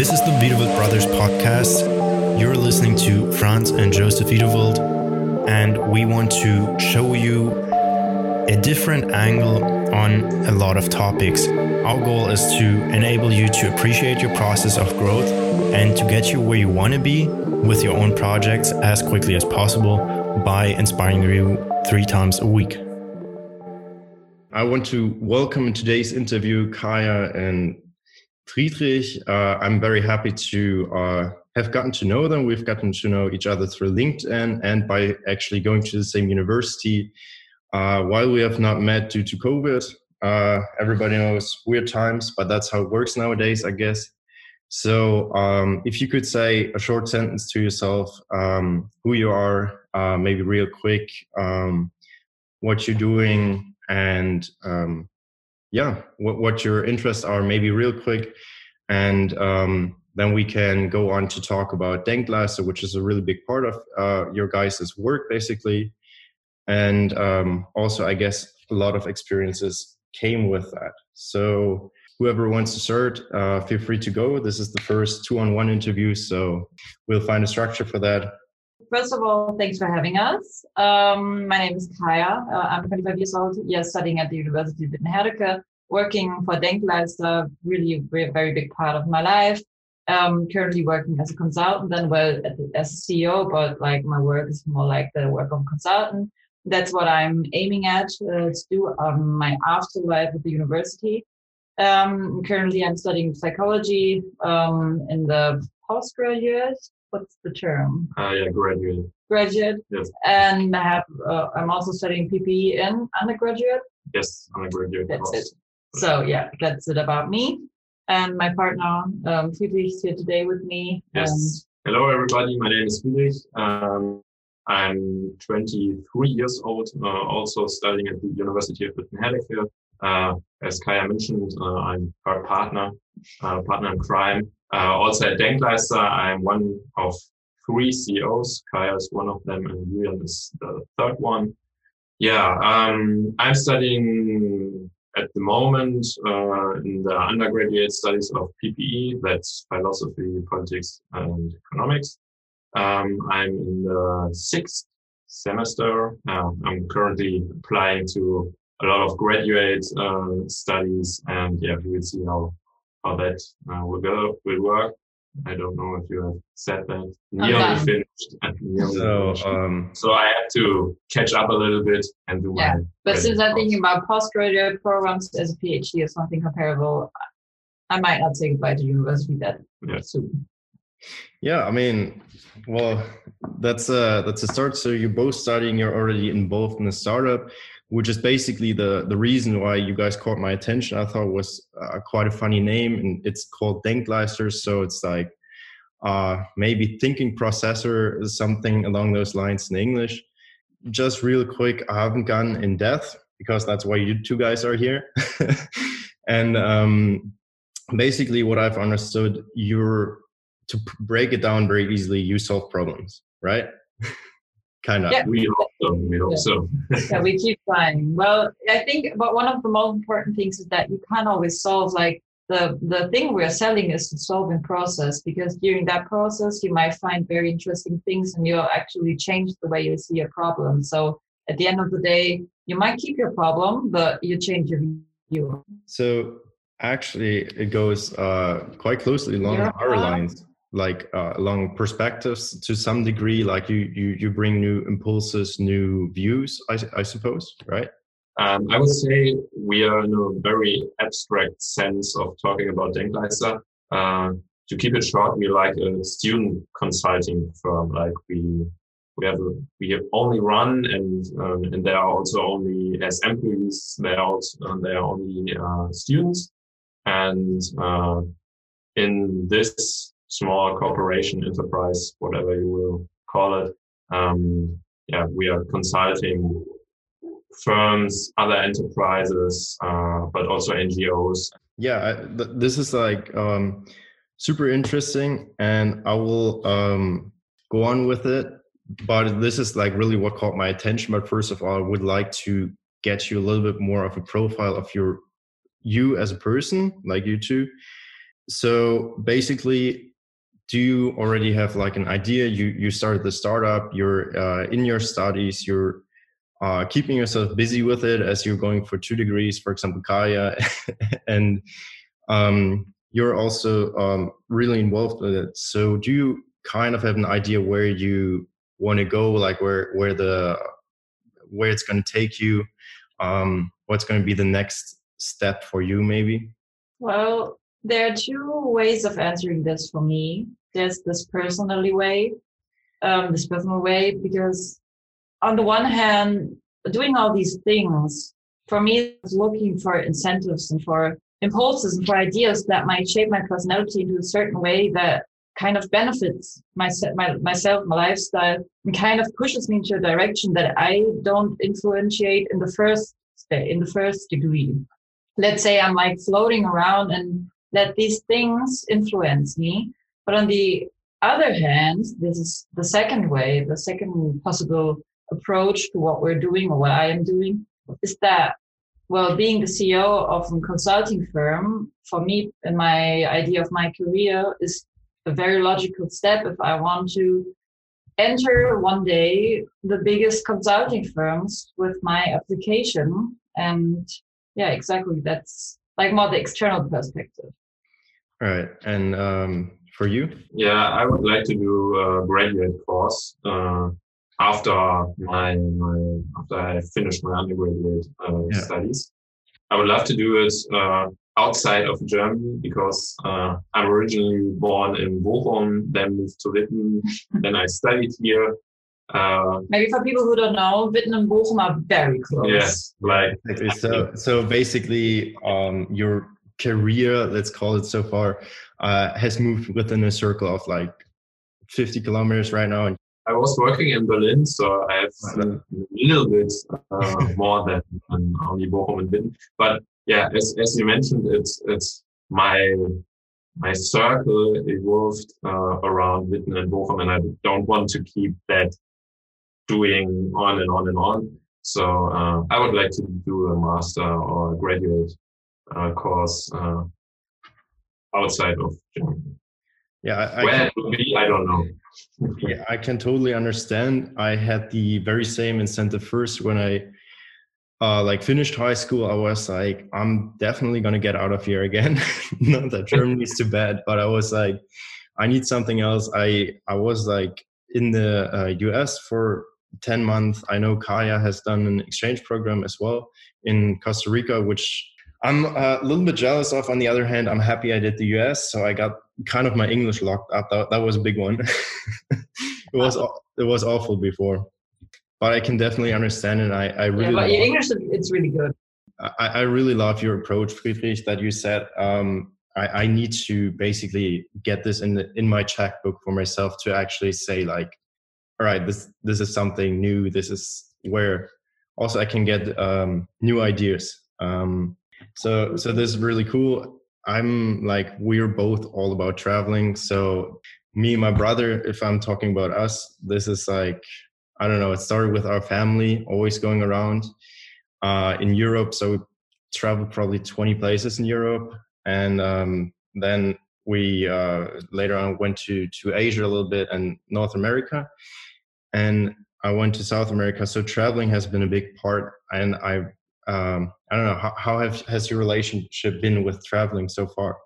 This is the Wiedewelt Brothers podcast. You're listening to Franz and Joseph Wiedewelt, and we want to show you a different angle on a lot of topics. Our goal is to enable you to appreciate your process of growth and to get you where you want to be with your own projects as quickly as possible by inspiring you three times a week. I want to welcome in today's interview Kaya and Friedrich. Uh, I'm very happy to uh, have gotten to know them. We've gotten to know each other through LinkedIn and by actually going to the same university. Uh, while we have not met due to COVID, uh, everybody knows weird times, but that's how it works nowadays, I guess. So, um, if you could say a short sentence to yourself, um, who you are, uh, maybe real quick, um, what you're doing, and um, yeah, what, what your interests are, maybe real quick, and um, then we can go on to talk about Denkleiste, which is a really big part of uh, your guys' work, basically, and um, also, I guess, a lot of experiences came with that. So whoever wants to start, uh, feel free to go. This is the first two-on-one interview, so we'll find a structure for that. First of all, thanks for having us. Um, my name is Kaya. Uh, I'm 25 years old. Yes, studying at the University of Witten/Herdecke, working for Denkleiste, really a very big part of my life. Um, currently working as a consultant and well as a CEO, but like my work is more like the work of a consultant. That's what I'm aiming at uh, to do um, my afterlife at the university. Um, currently, I'm studying psychology um, in the postgraduate. What's the term? Uh, yeah, graduate. Graduate. Yes. And I have, uh, I'm also studying PPE in undergraduate. Yes, undergraduate. That's course. it. So yeah, that's it about me. And my partner, um, Friedrich, is here today with me. Yes. Hello, everybody. My name is Friedrich. Um, I'm 23 years old, uh, also studying at the University of Witten/Herdecke. Uh, as Kaya mentioned, uh, I'm her partner, uh, partner in crime. Uh, also at Denkleiste, I'm one of three CEOs. Kaya is one of them, and Julian is the third one. Yeah, um, I'm studying at the moment uh, in the undergraduate studies of PPE, that's philosophy, politics, and economics. Um, I'm in the sixth semester. Uh, I'm currently applying to a lot of graduate uh, studies, and yeah, we will see how how that uh, will go will work. I don't know if you have said that. Nearly done. finished. nearly So, finished. um, so I have to catch up a little bit and do Yeah, my. But since I'm thinking about postgraduate programs as a PhD or something comparable, I might not say goodbye to university that Yeah. soon. yeah, I mean, well, that's a that's a start. So you're both studying. You're already involved in a startup, which is basically the the reason why you guys caught my attention. I thought was uh, quite a funny name, and it's called Denkleister. So it's like uh, maybe thinking processor, something along those lines in English. Just real quick, I haven't gone in depth because that's why you two guys are here. and um, basically, what I've understood, you're to break it down very easily, you solve problems, right? kind of. Yeah. We hope so. We hope Yeah. so. yeah, we keep trying. Well, I think, but one of the most important things is that you can't always solve like the the thing we're selling is the solving process because during that process you might find very interesting things and you'll actually change the way you see a problem. So at the end of the day, you might keep your problem, but you change your view. So actually, it goes uh, quite closely along Yeah. our lines, like uh, along perspectives to some degree. Like you, you, you bring new impulses, new views. i, I suppose, right? Um, I would say we are in a very abstract sense of talking about Denkleiste. Uh, to keep it short, we like a student consulting firm. Like we we have a, we have only run and um, and there are also only as employees there are also, there are only uh, students and uh, in this small corporation enterprise whatever you will call it um, yeah we are consulting firms, other enterprises, uh, but also NGOs. Yeah, I, th- this is like um, super interesting, and I will um, go on with it. But this is like really what caught my attention. But first of all, I would like to get you a little bit more of a profile of your you as a person, like you two. so basically, do you already have like an idea? You you started the startup. You're uh, in your studies. You're uh, keeping yourself busy with it as you're going for two degrees, for example, Kaya, and um, you're also um, really involved with it. So do you kind of have an idea where you want to go, like where where the where it's going to take you, um, what's going to be the next step for you, maybe? Well, there are two ways of answering this for me. There's this personally way, um, this personal way, because on the one hand, doing all these things for me is looking for incentives and for impulses and for ideas that might shape my personality into a certain way that kind of benefits my, my, myself, my lifestyle, and kind of pushes me into a direction that I don't influentiate in the first in the first degree. Let's say I'm like floating around and let these things influence me. But on the other hand, this is the second way, the second possible approach to what we're doing or what I am doing is that well, being the CEO of a consulting firm, for me and my idea of my career is a very logical step if I want to enter one day the biggest consulting firms with my application. And yeah, exactly. That's like more the external perspective. All right. And um, for you? Yeah, I would like to do a graduate course. Uh, after my, my after I finished my undergraduate uh, yeah. studies. I would love to do it uh, outside of Germany because uh, I'm originally born in Bochum, then moved to Witten, then I studied here. Uh, Maybe for people who don't know, Witten and Bochum are very close. Yes, like so. So basically, um, your career, let's call it so far, uh, has moved within a circle of like 50 kilometers right now, and I was working in Berlin, so I have a little bit uh, more than, only Bochum and Witten. But yeah, as, as you mentioned, it's it's my my circle evolved uh, around Witten and Bochum, and I don't want to keep that doing on and on and on. So uh, I would like to do a master or graduate course uh, outside of Germany. Yeah, I, I where it will be, I don't know yeah, I can totally understand. I had the very same incentive first when I uh, like finished high school. I was like, I'm definitely gonna get out of here again. Not that Germany is too bad, but I was like, I need something else. I I was like in the uh, U.S. for 10 months. I know Kaya has done an exchange program as well in Costa Rica, which I'm uh, a little bit jealous of. On the other hand, I'm happy I did the US, so I got kind of my English locked up. That, that was a big one. it was it was awful before, but I can definitely understand it. I I really. Yeah, but your English it's really good. I, I really love your approach, Friedrich, that you said. Um, I, I need to basically get this in the, in my checkbook for myself to actually say like, all right, this this is something new. This is where also I can get um, new ideas. Um, so so this is really cool. I'm like we're both all about traveling. So me and my brother, if I'm talking about us, this is like I don't know. It started with our family, always going around uh, in Europe. So we traveled probably 20 places in Europe, and um, then we uh, later on went to to Asia a little bit and North America, and I went to South America. So traveling has been a big part, and I um, I don't know how, how have, has your relationship been with traveling so far?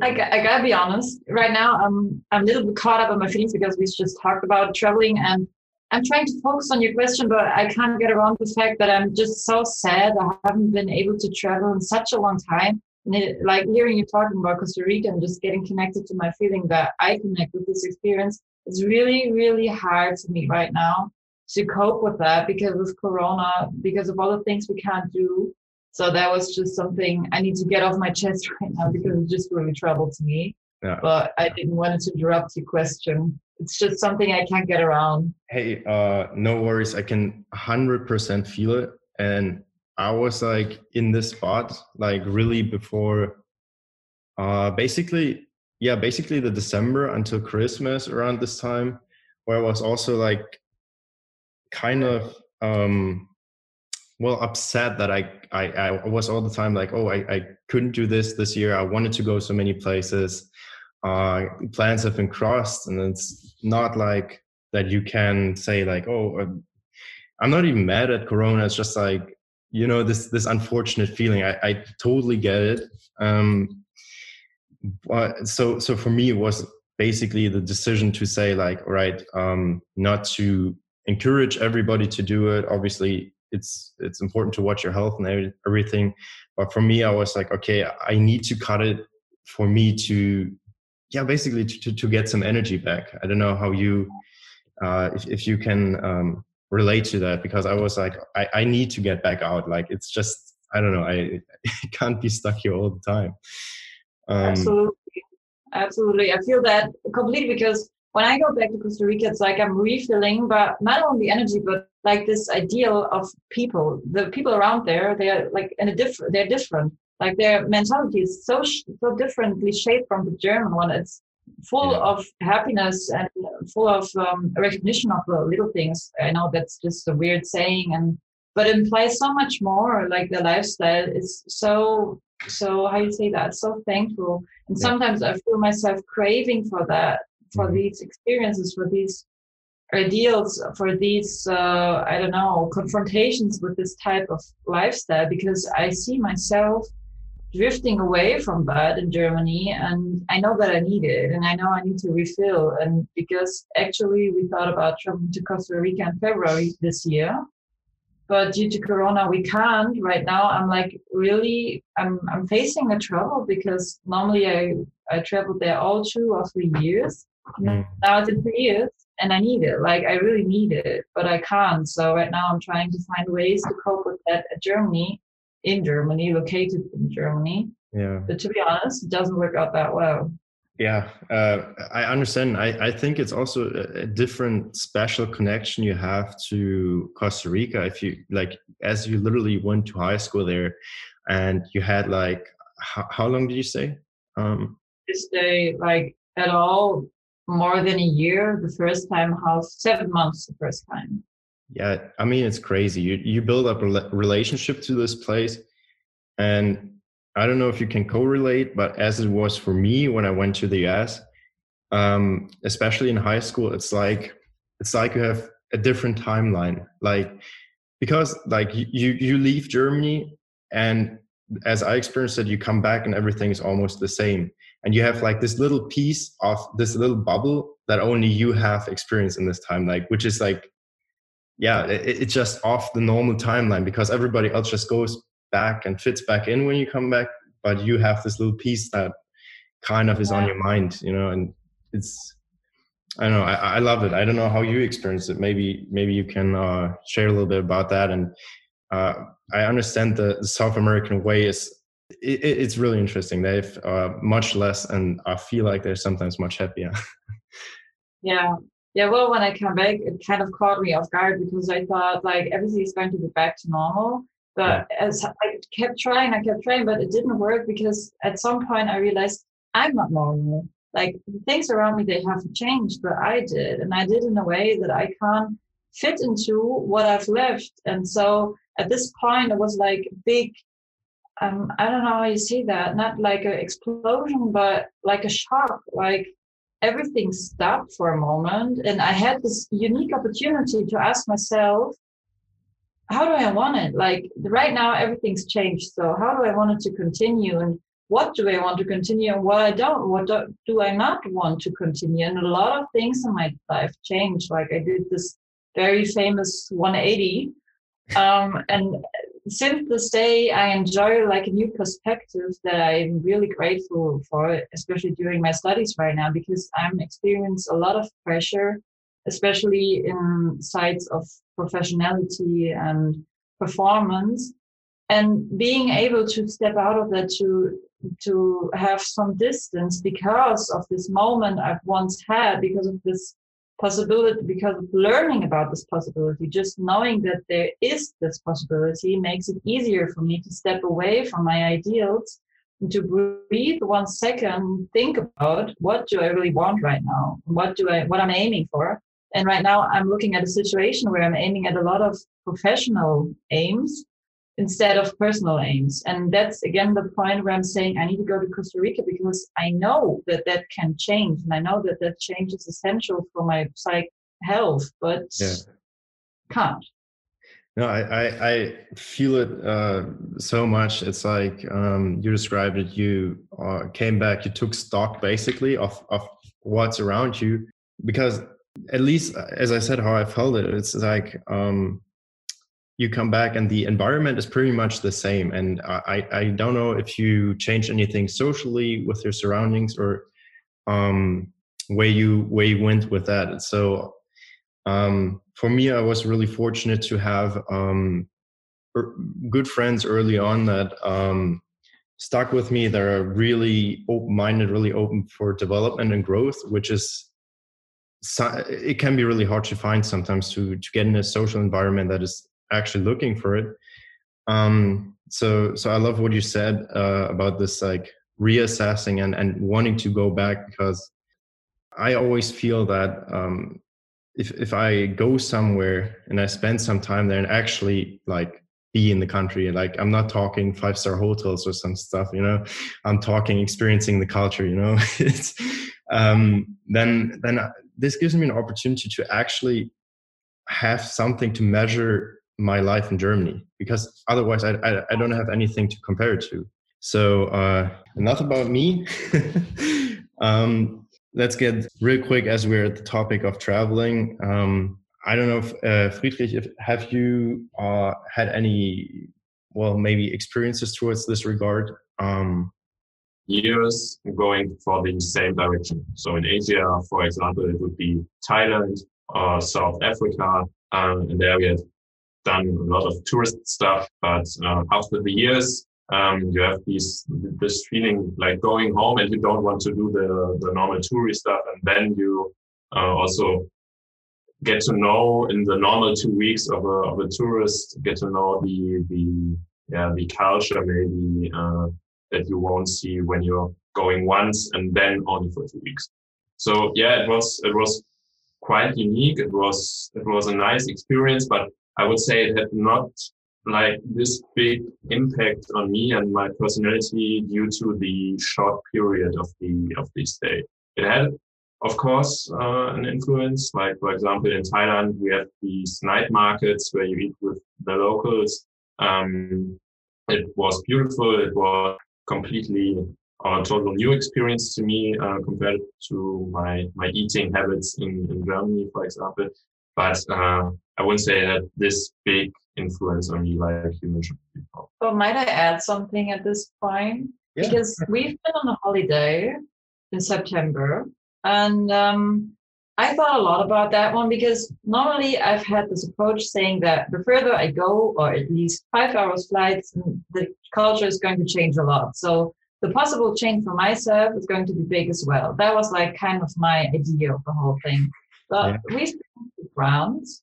I, I gotta be honest. Right now, I'm I'm a little bit caught up on my feelings because we just talked about traveling, and I'm trying to focus on your question, but I can't get around the fact that I'm just so sad I haven't been able to travel in such a long time. And it, like hearing you talking about Costa Rica and just getting connected to my feeling that I connect with this experience is really, really hard for me right now to cope with that because of Corona, because of all the things we can't do. So that was just something I need to get off my chest right now because it just really troubles me. Yeah. But I didn't want to interrupt your question. It's just something I can't get around. Hey, uh, no worries. I can 100% feel it. And I was like in this spot, like really before, uh, basically, yeah, basically the December until Christmas around this time, where I was also like kind of um, well upset that I, I I was all the time like, oh, I, I couldn't do this this year. I wanted to go so many places. Uh, plans have been crossed, and it's not like that you can say like, oh, uh, I'm not even mad at Corona. It's just like you know this this unfortunate feeling. I, I totally get it. Um, but so so for me, it was basically the decision to say like, all right, um, not to encourage everybody to do it. Obviously, it's it's important to watch your health and everything. But for me, I was like, okay, I need to cut it for me to, yeah, basically to to get some energy back. I don't know how you, uh, if if you can um, relate to that because I was like, I I need to get back out. Like it's just I don't know, I, I can't be stuck here all the time. Um, Absolutely. Absolutely. I feel that completely because when I go back to Costa Rica, it's like I'm refilling, but not only energy, but like this ideal of people. The people around there, they are like in a different. They're different. Like their mentality is so so differently shaped from the German one. It's full yeah. of happiness and full of um, recognition of the little things. I know that's just a weird saying, and but it implies so much more. Like the lifestyle is so so how you say that so thankful, and yeah. sometimes I feel myself craving for that for mm-hmm. these experiences, for these ideals, for these, uh, I don't know, confrontations with this type of lifestyle, because I see myself drifting away from that in Germany. And I know that I need it and I know I need to refill. And because actually we thought about traveling to Costa Rica in February this year. But due to Corona, we can't right now. I'm like really, I'm I'm facing a trouble because normally I I traveled there all two or three years. Now it's in three years and I need it. Like I really need it, but I can't. So right now I'm trying to find ways to cope with that at Germany, in Germany, located in Germany. Yeah. But to be honest, it doesn't work out that well. Yeah, uh, I understand. I, I think it's also a different special connection you have to Costa Rica. If you like, as you literally went to high school there, and you had like, how, how long did you stay? Um, stay like at all more than a year the first time half seven months the first time. Yeah i mean it's crazy. You you build up a relationship to this place and i don't know if you can correlate but as it was for me when i went to the us um, especially in high school it's like it's like you have a different timeline. Like because like you you leave germany and as i experienced it you come back and everything is almost the same and you have like this little piece of this little bubble that only you have experienced in this time like which is like yeah it, it's just off the normal timeline because everybody else just goes back and fits back in when you come back but you have this little piece that kind of is yeah. on your mind you know and it's i don't know I, I love it. I don't know how you experience it. Maybe maybe you can uh, share a little bit about that. And uh, i understand the, the south american way is it, it's really interesting. They've uh, much less, and I feel like they're sometimes much happier. yeah, yeah. Well, when I came back, it kind of caught me off guard because I thought like everything is going to be back to normal. But yeah. as I kept trying, I kept trying, but it didn't work because at some point I realized I'm not normal. Like things around me, they haven't changed, but I did, and I did in a way that I can't fit into what I've left. And so at this point, it was like big um, I don't know how you see that, not like an explosion, but like a shock, like everything stopped for a moment. And I had this unique opportunity to ask myself, how do I want it? Like right now, everything's changed. So how do I want it to continue? And what do I want to continue and what I don't, what do, do I not want to continue? And a lot of things in my life changed. Like I did this very famous 180 um, and since this day, I enjoy like a new perspective that I'm really grateful for, especially during my studies right now, because I'm experiencing a lot of pressure, especially in sides of professionality and performance. And being able to step out of that to to have some distance because of this moment I've once had, because of this possibility because of learning about this possibility just knowing that there is this possibility makes it easier for me to step away from my ideals and to breathe one second think about what do i really want right now what do i what i'm aiming for. And right now I'm looking at a situation where I'm aiming at a lot of professional aims instead of personal aims. And that's again the point where I'm saying I need to go to Costa Rica because I know that that can change. And I know that that change is essential for my psych health, but yeah. can't. No, I, I, I feel it uh, so much. It's like um, you described it. You uh, came back, you took stock basically of, of what's around you. Because at least, as I said, how I felt it, it's like um, you come back and the environment is pretty much the same. And I, I don't know if you change anything socially with your surroundings or um, where you where you went with that. So um, for me, I was really fortunate to have um, er, good friends early on that um, stuck with me. That are really open-minded, really open for development and growth, which is it can be really hard to find sometimes to to get in a social environment that is actually looking for it. Um, so so I love what you said uh, about this like reassessing and and wanting to go back because I always feel that um, if if I go somewhere and I spend some time there and actually like be in the country, like I'm not talking five star hotels or some stuff, you know, I'm talking experiencing the culture, you know, it's, um, then then this gives me an opportunity to actually have something to measure my life in Germany because otherwise I, I, I don't have anything to compare it to. So uh, enough about me. um, let's get real quick as we're at the topic of traveling. Um, I don't know if uh, Friedrich, if, have you uh, had any, well, maybe experiences towards this regard? Um, Years going for the same direction. So in Asia, for example, it would be Thailand or South Africa, um, we have done a lot of tourist stuff. But uh, after the years, um, you have this feeling like going home and you don't want to do the the normal tourist stuff and then you uh, also get to know in the normal two weeks of a, of a tourist get to know the the yeah the culture maybe uh, that you won't see when you're going once and then only for two weeks so yeah it was it was quite unique it was it was a nice experience but i would say it had not like this big impact on me and my personality due to the short period of the of the stay. It had, of course, uh, an influence. Like for example, in Thailand, we have these night markets where you eat with the locals. Um, it was beautiful. It was completely a total new experience to me uh, compared to my my eating habits in, in Germany, for example. But uh, I wouldn't say that this big influence on you like you mentioned before. But might I add something at this point? Yeah. Because we've been on a holiday in September and um, I thought a lot about that one because normally I've had this approach saying that the further I go, or at least five hours flights, the culture is going to change a lot. So the possible change for myself is going to be big as well. That was like kind of my idea of the whole thing. But yeah. we spent France,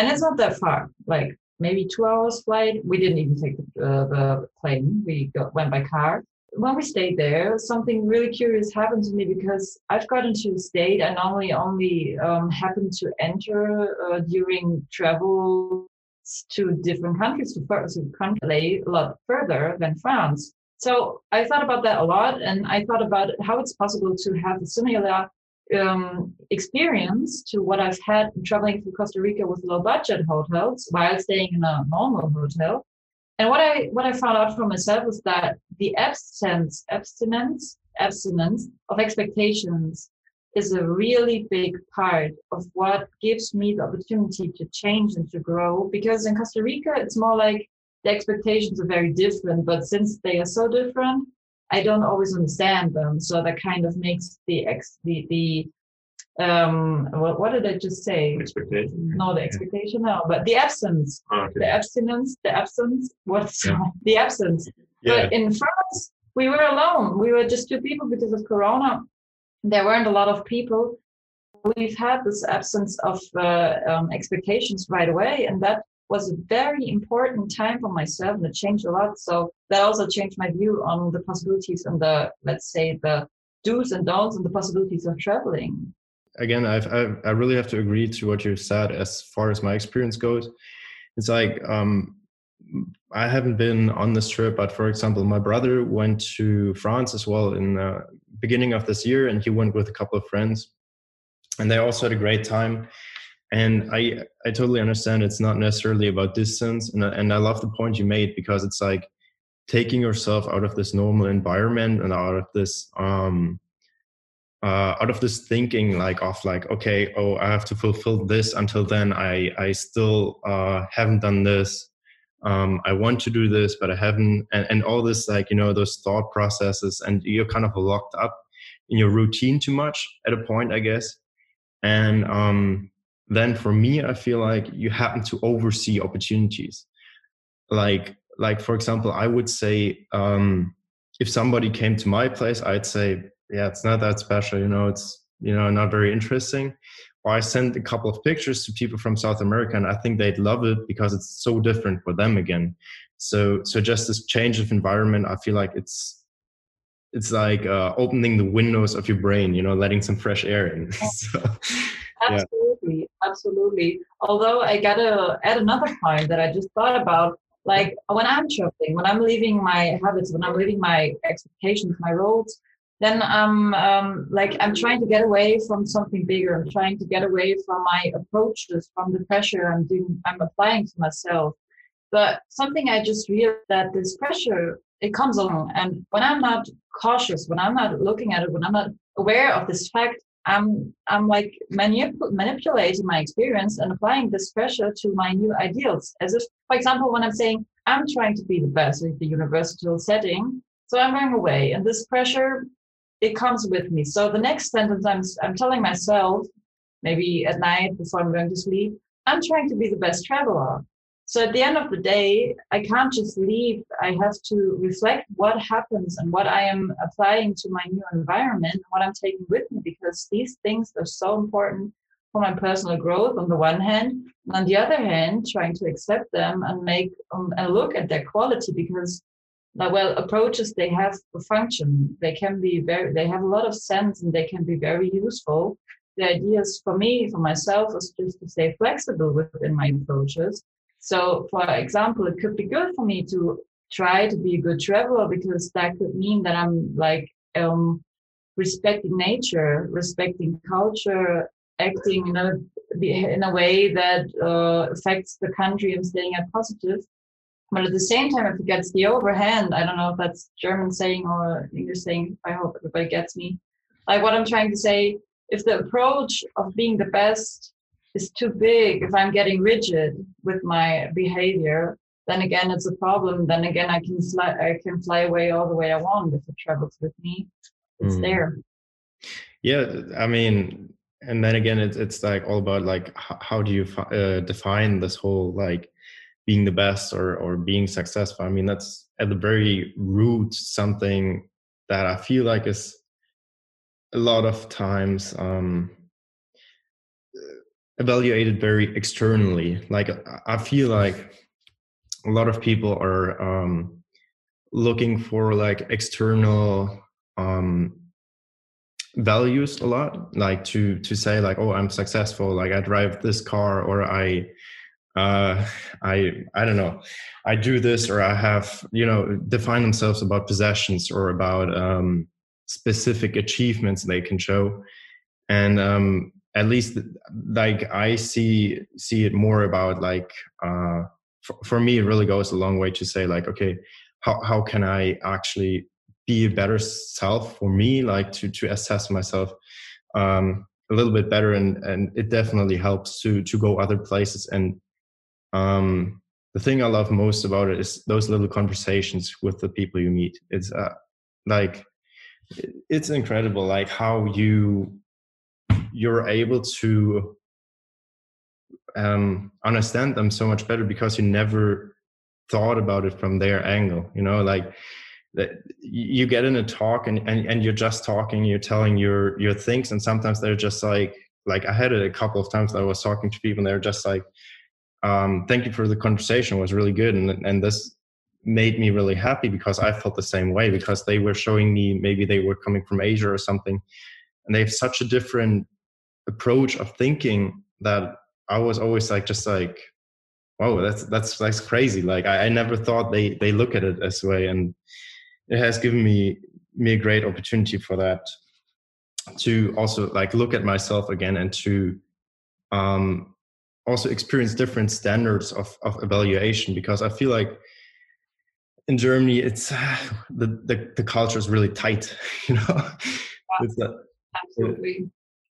and it's not that far. Like maybe two hours flight. We didn't even take the, uh, the plane. We got, went by car. When we stayed there, something really curious happened to me because I've gotten to a state I normally only um, happen to enter uh, during travel to different countries to first country a lot further than France. So I thought about that a lot, and I thought about how it's possible to have a similar um, experience to what I've had traveling through Costa Rica with low budget hotels while staying in a normal hotel. And what I what I found out for myself was that the absence abstinence abstinence of expectations is a really big part of what gives me the opportunity to change and to grow. Because in Costa Rica, it's more like the expectations are very different, but since they are so different, I don't always understand them. So that kind of makes the ex the the um what, what did I just say? Expectation. No, the expectation, no, but the absence, oh, okay. the abstinence, the absence. What's yeah. the absence? Yeah. But in France, we were alone. We were just two people because of Corona. There weren't a lot of people. We've had this absence of uh, um, expectations right away, and that was a very important time for myself and it changed a lot. So that also changed my view on the possibilities and the, let's say, the do's and don'ts and the possibilities of traveling. again, I've, i I really have to agree to what you've said as far as my experience goes. It's like um, I haven't been on this trip, but for example, my brother went to France as well in the beginning of this year, and he went with a couple of friends, and they also had a great time. And I I totally understand it's not necessarily about distance, and and I love the point you made because it's like taking yourself out of this normal environment and out of this um uh, out of this thinking like of like okay oh i have to fulfill this until then. I i still uh, haven't done this. Um, I want to do this, but I haven't, and, and all this, like, you know, those thought processes, and you're kind of locked up in your routine too much at a point, I guess. And um, then for me, I feel like you happen to oversee opportunities. Like, like for example, I would say um, if somebody came to my place, I'd say, yeah, it's not that special, you know, it's you know not very interesting or I sent a couple of pictures to people from South America, and I think they'd love it because it's so different for them again. So, so just this change of environment, I feel like it's it's like uh, opening the windows of your brain, you know, letting some fresh air in. so, yeah. Absolutely. Although I gotta add another point that I just thought about. Like when I'm traveling, when I'm leaving my habits, when I'm leaving my expectations, my roles, then I'm um, like I'm trying to get away from something bigger. I'm trying to get away from my approaches, from the pressure I'm doing, I'm applying to myself. But something I just realized that this pressure it comes along, and when I'm not cautious, when I'm not looking at it, when I'm not aware of this fact, I'm I'm like manip- manipulating my experience and applying this pressure to my new ideals. As if, for example, when I'm saying I'm trying to be the best in the universal setting, so I'm going away, and this pressure it comes with me. So the next sentence I'm, I'm telling myself, maybe at night before I'm going to sleep, I'm trying to be the best traveler. So at the end of the day, I can't just leave. I have to reflect what happens and what I am applying to my new environment, and what I'm taking with me, because these things are so important for my personal growth on the one hand, and on the other hand, trying to accept them and make um, a look at their quality because well approaches they have a function. They can be very they have a lot of sense and they can be very useful. The ideas for me for myself is just to stay flexible within my approaches so for example it could be good for me to try to be a good traveler because that could mean that i'm like um respecting nature respecting culture acting in a in a way that uh, affects the country I'm staying at positive but at the same time, if it gets the overhand, I don't know if that's German saying or English saying. I hope everybody gets me. Like what I'm trying to say, if the approach of being the best is too big, if I'm getting rigid with my behavior, then again it's a problem. Then again I can fly I can fly away all the way I want if it travels with me. It's mm. there. Yeah, I mean, and then again, it's it's like all about like how, do you uh, define this whole like being the best or or being successful. I mean, that's at the very root something that I feel like is a lot of times um, evaluated very externally. Like I feel like a lot of people are um, looking for like external um, values a lot, like to to say like, oh, I'm successful, like I drive this car, or I uh, I I don't know, I do this or I have you know define themselves about possessions or about um, specific achievements they can show, and um, at least like I see see it more about like uh, for, for me it really goes a long way to say like okay how how can I actually be a better self for me like to to assess myself um, a little bit better and and it definitely helps to to go other places and um, the thing I love most about it is those little conversations with the people you meet. It's uh, like it's incredible, like how you you're able to um, understand them so much better because you never thought about it from their angle. You know, like that you get in a talk and, and and you're just talking, you're telling your your things, and sometimes they're just like like I had it a couple of times that I was talking to people and they're just like um, thank you for the conversation it was really good and, and this made me really happy because i felt the same way because they were showing me maybe they were coming from asia or something and they have such a different approach of thinking that I was always like just like wow that's that's that's crazy like I, I never thought they they look at it this way and it has given me me a great opportunity for that to also like look at myself again and to um also experience different standards of, of evaluation because I feel like in Germany it's the, the, the culture is really tight, you know. It's like, absolutely.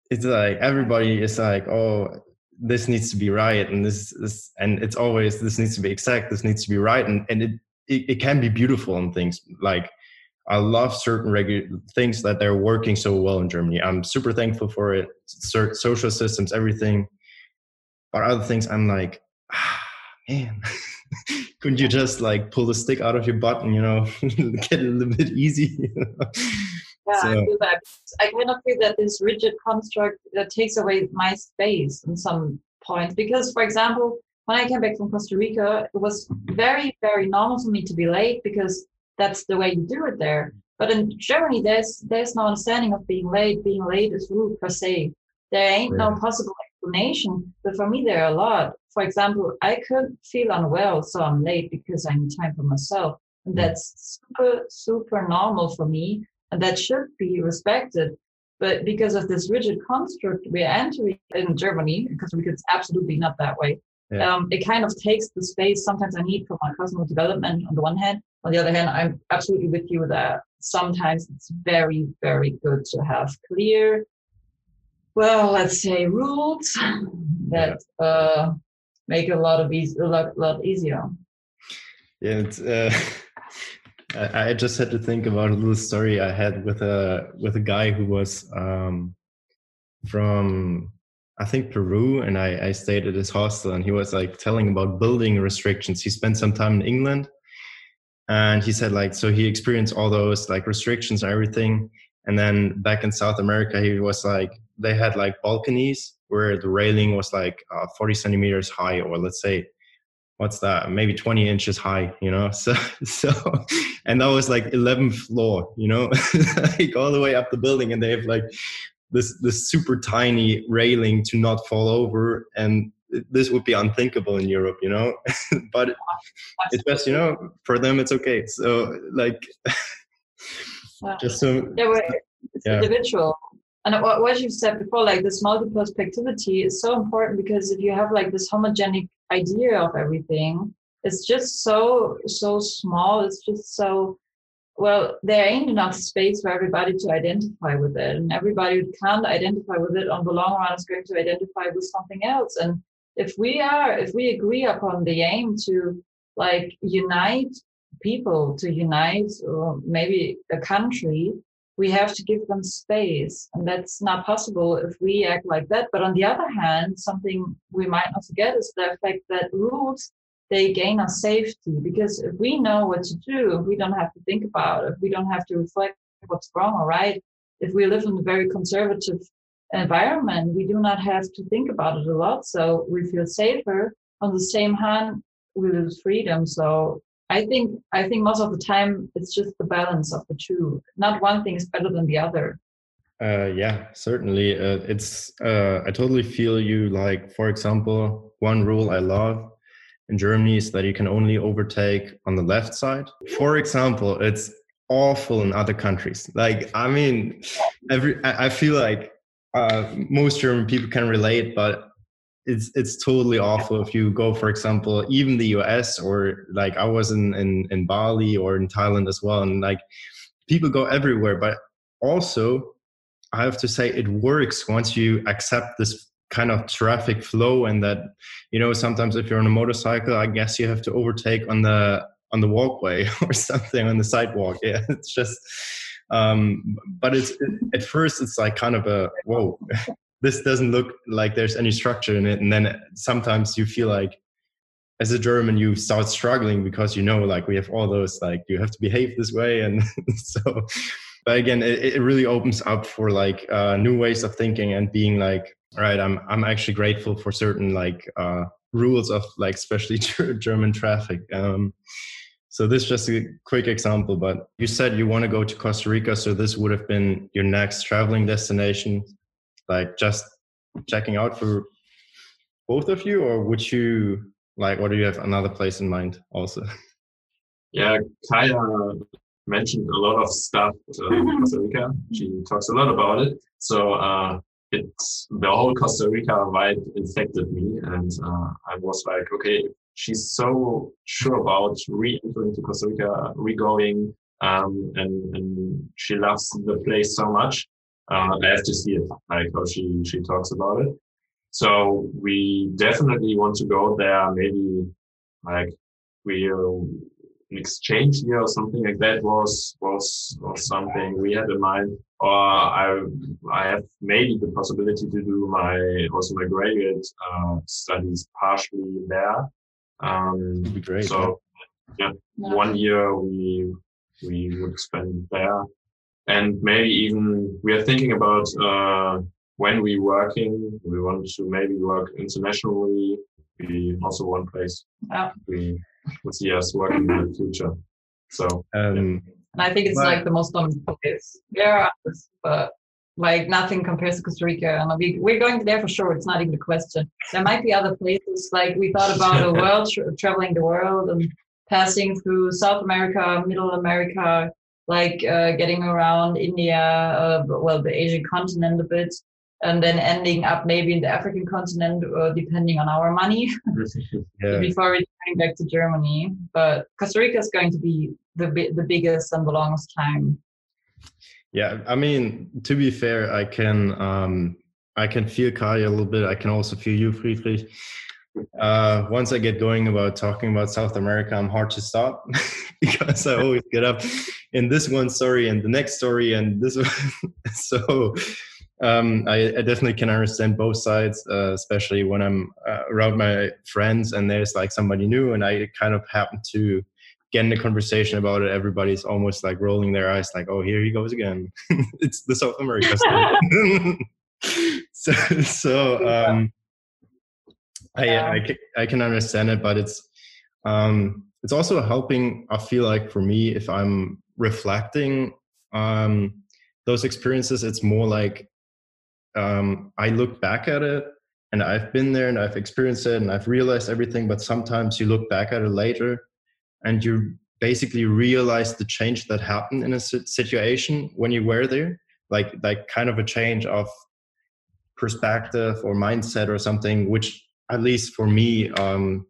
It's like everybody is like, oh, this needs to be right, and this is, and it's always this needs to be exact, this needs to be right, and and it it, it can be beautiful and things like I love certain regular things that they're working so well in Germany. I'm super thankful for it. social systems, everything but other things i'm like ah, man couldn't you just like pull the stick out of your butt and you know get it a little bit easy you know? Yeah so. i feel that i kind of feel that this rigid construct that takes away my space in some points because for example when i came back from costa rica it was very very normal for me to be late because that's the way you do it there but in germany there's there's no understanding of being late being late is rude per se there ain't yeah. no possible explanation, but for me, there are a lot. For example, I could feel unwell, so I'm late because I need time for myself. And mm. that's super, super normal for me, and that should be respected. But because of this rigid construct we're entering in Germany, because it's absolutely not that way, yeah. um, it kind of takes the space sometimes I need for my personal development on the one hand. On the other hand, I'm absolutely with you that sometimes it's very, very good to have clear well, let's say rules that uh, make a lot of easy, a lot, lot easier. Yeah, it's, uh, I, just had to think about a little story I had with a with a guy who was um, from I think Peru, and I, I stayed at his hostel, and he was like telling about building restrictions. He spent some time in England, and he said like so he experienced all those like restrictions and everything, and then back in South America, he was like they had like balconies where the railing was like uh, 40 centimeters high or let's say what's that? Maybe 20 inches high you know? So so and that was like 11th floor you know? Like all the way up the building and they have like this this super tiny railing to not fall over and this would be unthinkable in europe you know? But it's best you know for them it's okay. So like just so it's yeah. individual and what you said before like this multi-perspectivity is so important because if you have like this homogenic idea of everything it's just so so small it's just so well there ain't enough space for everybody to identify with it and everybody who can't identify with it on the long run is going to identify with something else. And if we are if we agree upon the aim to like unite people to unite or maybe a country we have to give them space and that's not possible if we act like that. But on the other hand something we might not forget is the fact that rules they gain us safety because if we know what to do we don't have to think about it we don't have to reflect what's wrong or right? If we live in a very conservative environment we do not have to think about it a lot so we feel safer. On the same hand we lose freedom so I think I think most of the time it's just the balance of the two. Not one thing is better than the other. Uh, yeah, certainly. Uh, it's uh, I totally feel you. Like for example, one rule I love in Germany is that you can only overtake on the left side. For example, it's awful in other countries. Like I mean, every I feel like uh, most German people can relate, but it's it's totally awful if you go for example even the us or like i was in, in in bali or in thailand as well and like people go everywhere but also i have to say it works once you accept this kind of traffic flow and that you know sometimes if you're on a motorcycle i guess you have to overtake on the on the walkway or something on the sidewalk. Yeah it's just um but it's at first it's like kind of a whoa this doesn't look like there's any structure in it. And then sometimes you feel like as a german you start struggling because you know like we have all those like you have to behave this way. And so but again it, it really opens up for like uh, new ways of thinking and being like right i'm i'm actually grateful for certain like uh, rules of like especially german traffic. Um, so this is just a quick example but you said you want to go to costa rica so this would have been your next traveling destination like just checking out for both of you, or would you like, or do you have another place in mind also? Yeah, Kaya mentioned a lot of stuff uh, Costa Rica. She talks a lot about it. So uh, it's the whole Costa Rica vibe infected me, and uh, I was like, okay, she's so sure about re-entering to Costa Rica, re-going, um, and and she loves the place so much. Uh, I have to see it, like how she she talks about it. So we definitely want to go there. Maybe like we an exchange year or something like that was was was something we had in mind. Or I I have maybe the possibility to do my also my graduate uh, studies partially there. Um, That'd be great. so yeah, Yeah. one year we we would spend there, and maybe even we are thinking about uh, when we're working. We want to maybe work internationally. We also one place Yeah. we would see us working in the future. So Um, And I think it's But- like the most common place. There are others, but like nothing compares to Costa Rica. And we, we're going there for sure. It's not even a question. There might be other places. Like we thought about the world, tra- traveling the world and passing through South America, Middle America, like uh, getting around India, uh, well, the Asian continent a bit, and then ending up maybe in the African continent, uh, depending on our money yeah. before returning back to Germany. But Costa Rica is going to be the the biggest and the longest time. Yeah, I mean, to be fair, I can um, I can feel Kai a little bit. I can also feel you, Friedrich. Uh, once I get going about talking about South America, I'm hard to stop because I always get up in this one story and the next story and this. One. so um, I, I definitely can understand both sides, uh, especially when I'm uh, around my friends and there's like somebody new and I kind of happen to get in a conversation about it, everybody's almost like rolling their eyes, like, "Oh, here he goes again." it's the South America story. so, so um, I, I ca- I can understand it, but it's um, it's also helping. I feel like for me, if I'm reflecting um, those experiences, it's more like um, I look back at it and I've been there and I've experienced it and I've realized everything. But sometimes you look back at it later and you basically realize the change that happened in a situation when you were there like like kind of a change of perspective or mindset or something which at least for me um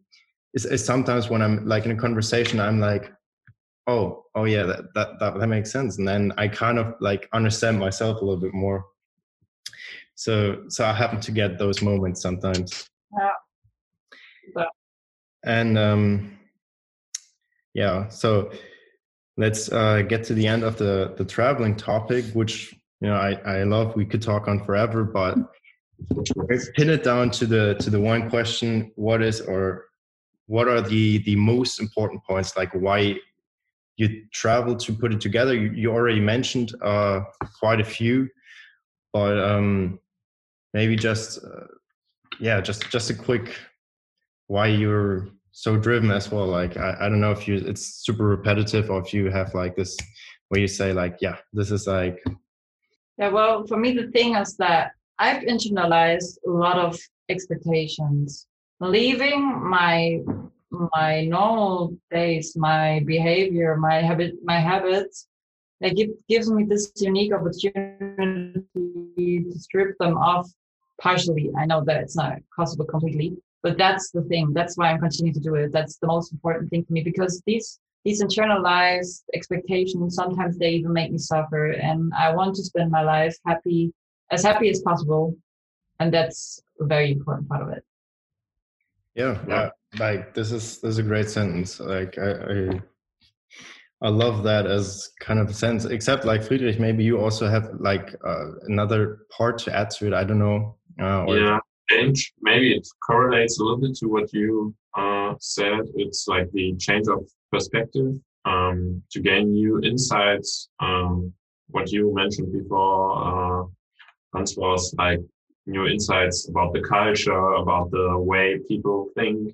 is, is sometimes when i'm like in a conversation i'm like oh oh yeah that, that that that makes sense. And then i kind of like understand myself a little bit more. So so i happen to get those moments sometimes. Yeah. But- and um yeah so let's uh, get to the end of the the traveling topic which you know i i love. We could talk on forever but let's pin it down to the to the one question. What is or what are the the most important points? Like why you travel to put it together you, you already mentioned uh quite a few but um maybe just uh, yeah just just a quick why you're so driven as well like I, I don't know if you it's super repetitive or if you have like this where you say like yeah this is like Yeah, well, for me, the thing is that I've internalized a lot of expectations. Leaving my my normal days, my behavior, my habit, my habits, that give, gives me this unique opportunity to strip them off partially. I know that it's not possible completely, but that's the thing. That's why I'm continuing to do it. That's the most important thing for me because these these internalized expectations sometimes they even make me suffer and i want to spend my life happy as happy as possible and that's a very important part of it yeah, Yeah. Like this is this is a great sentence like I, I i love that as kind of a sense except like friedrich maybe you also have like uh, another part to add to it i don't know uh, yeah, change. Maybe it correlates a little bit to what you uh, said. It's like the change of perspective um, to gain new insights. Um, what you mentioned before, uh, Hans, was like new insights about the culture, about the way people think.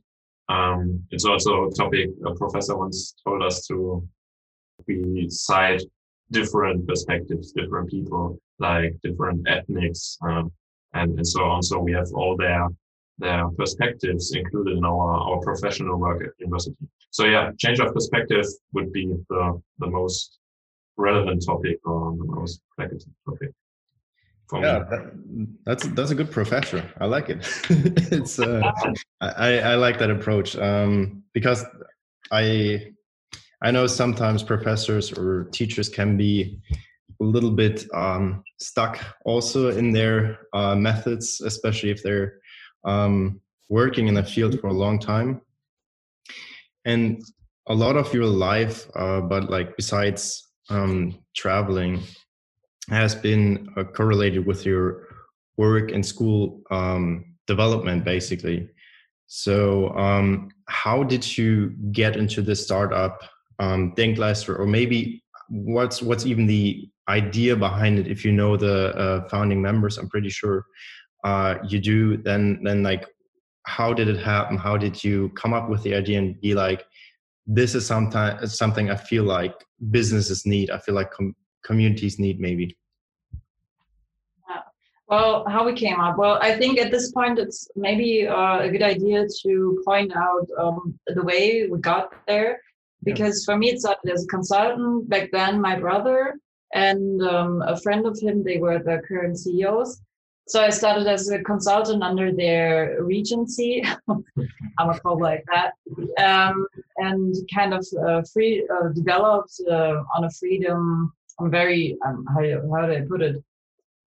Um, it's also a topic a professor once told us to we cite different perspectives, different people, like different ethnics. Um, and, and so on. So we have all their their perspectives included in our, our professional work at university. So yeah, change of perspective would be the, the most relevant topic or the most practical topic. Yeah, that, that's that's a good professor. I like it. it's uh, I I like that approach um, because I I know sometimes professors or teachers can be a little bit um, stuck also in their uh, methods, especially if they're um, working in a field for a long time. And a lot of your life, uh, but like besides um, traveling, has been uh, correlated with your work and school um, development, basically. So, um, how did you get into the startup um, Denkleister, or maybe what's what's even the idea behind it? If you know the uh, founding members, I'm pretty sure uh, you do. Then, then like, how did it happen? How did you come up with the idea and be like, this is something something I feel like businesses need. I feel like com- communities need maybe. Well, how we came up? Well, I think at this point it's maybe uh, a good idea to point out um, the way we got there, because yeah. for me it started as a consultant back then. My brother and um, a friend of him, they were the current CEOs. So I started as a consultant under their regency. I'm a call like that, um, and kind of uh, free uh, developed uh, on a freedom. I'm very um, how how do I put it?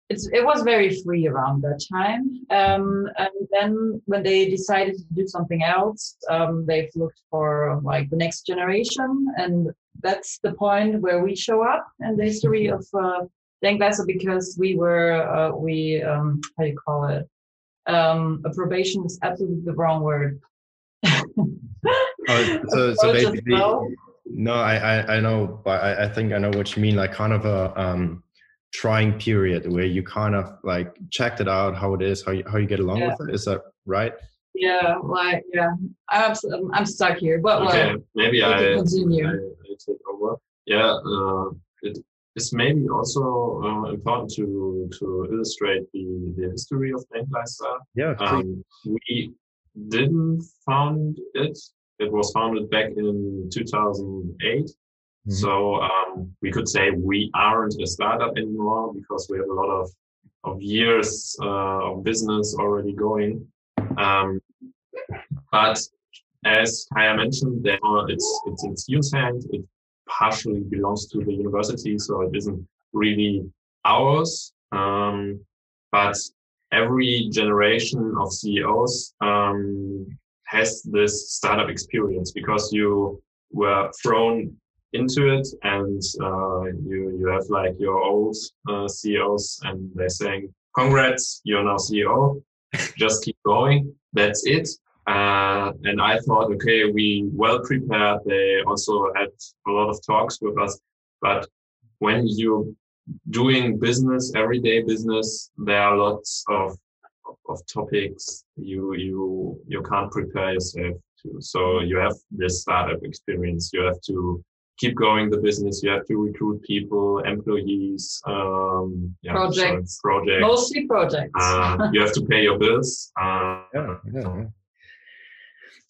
It's, it was very free around that time. Um, and then when they decided to do something else, um, they've looked for like the next generation, and that's the point where we show up in the history of uh, Denkleister because we were uh, we um, how do you call it? Um, a probation is absolutely the wrong word. oh, so, so basically, no, I, I, I know, but I, I think I know what you mean. Like kind of a um, trying period where you kind of like checked it out, how it is, how you how you get along yeah. with it. Is that right? Yeah, like yeah, I'm I'm stuck here, but okay, well, maybe I continue. I, I take over. Yeah, uh, it it's maybe also uh, important to to illustrate the, the history of Denkleister. Yeah, um, we didn't found it. It was founded back in 2008. Mm-hmm. So um, we could say we aren't a startup anymore because we have a lot of of years uh, of business already going. Um, but as Kaya mentioned, there, it's it's in hand. It partially belongs to the university, so it isn't really ours. Um, but every generation of CEOs um, has this startup experience because you were thrown into it and uh, you you have like your old uh, CEOs and they're saying, "Congrats, you're now CEO. Just keep going. That's it." Uh, and I thought, okay, we well prepared. They also had a lot of talks with us. But when you're doing business, everyday business, there are lots of of topics you you you can't prepare yourself to. So you have this startup experience. You have to keep going the business. You have to recruit people, employees, um, yeah, projects, projects, mostly projects. uh, you have to pay your bills. Uh, yeah, yeah.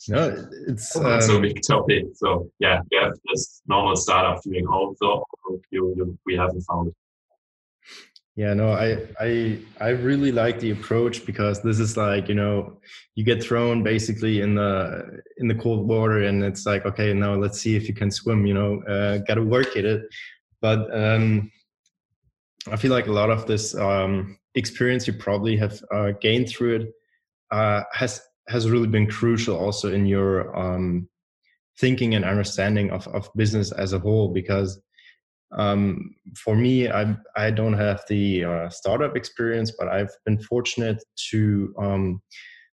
No, it's um, a big topic. So yeah, we have this normal startup doing all the you, you, we haven't found it. Yeah, no, I I I really like the approach because this is like you know you get thrown basically in the in the cold water and it's like okay now let's see if you can swim you know uh, got to work at it, but um, I feel like a lot of this um, experience you probably have uh, gained through it uh, has has really been crucial also in your um, thinking and understanding of, of business as a whole because um, for me I, I don't have the uh, startup experience but i've been fortunate to um,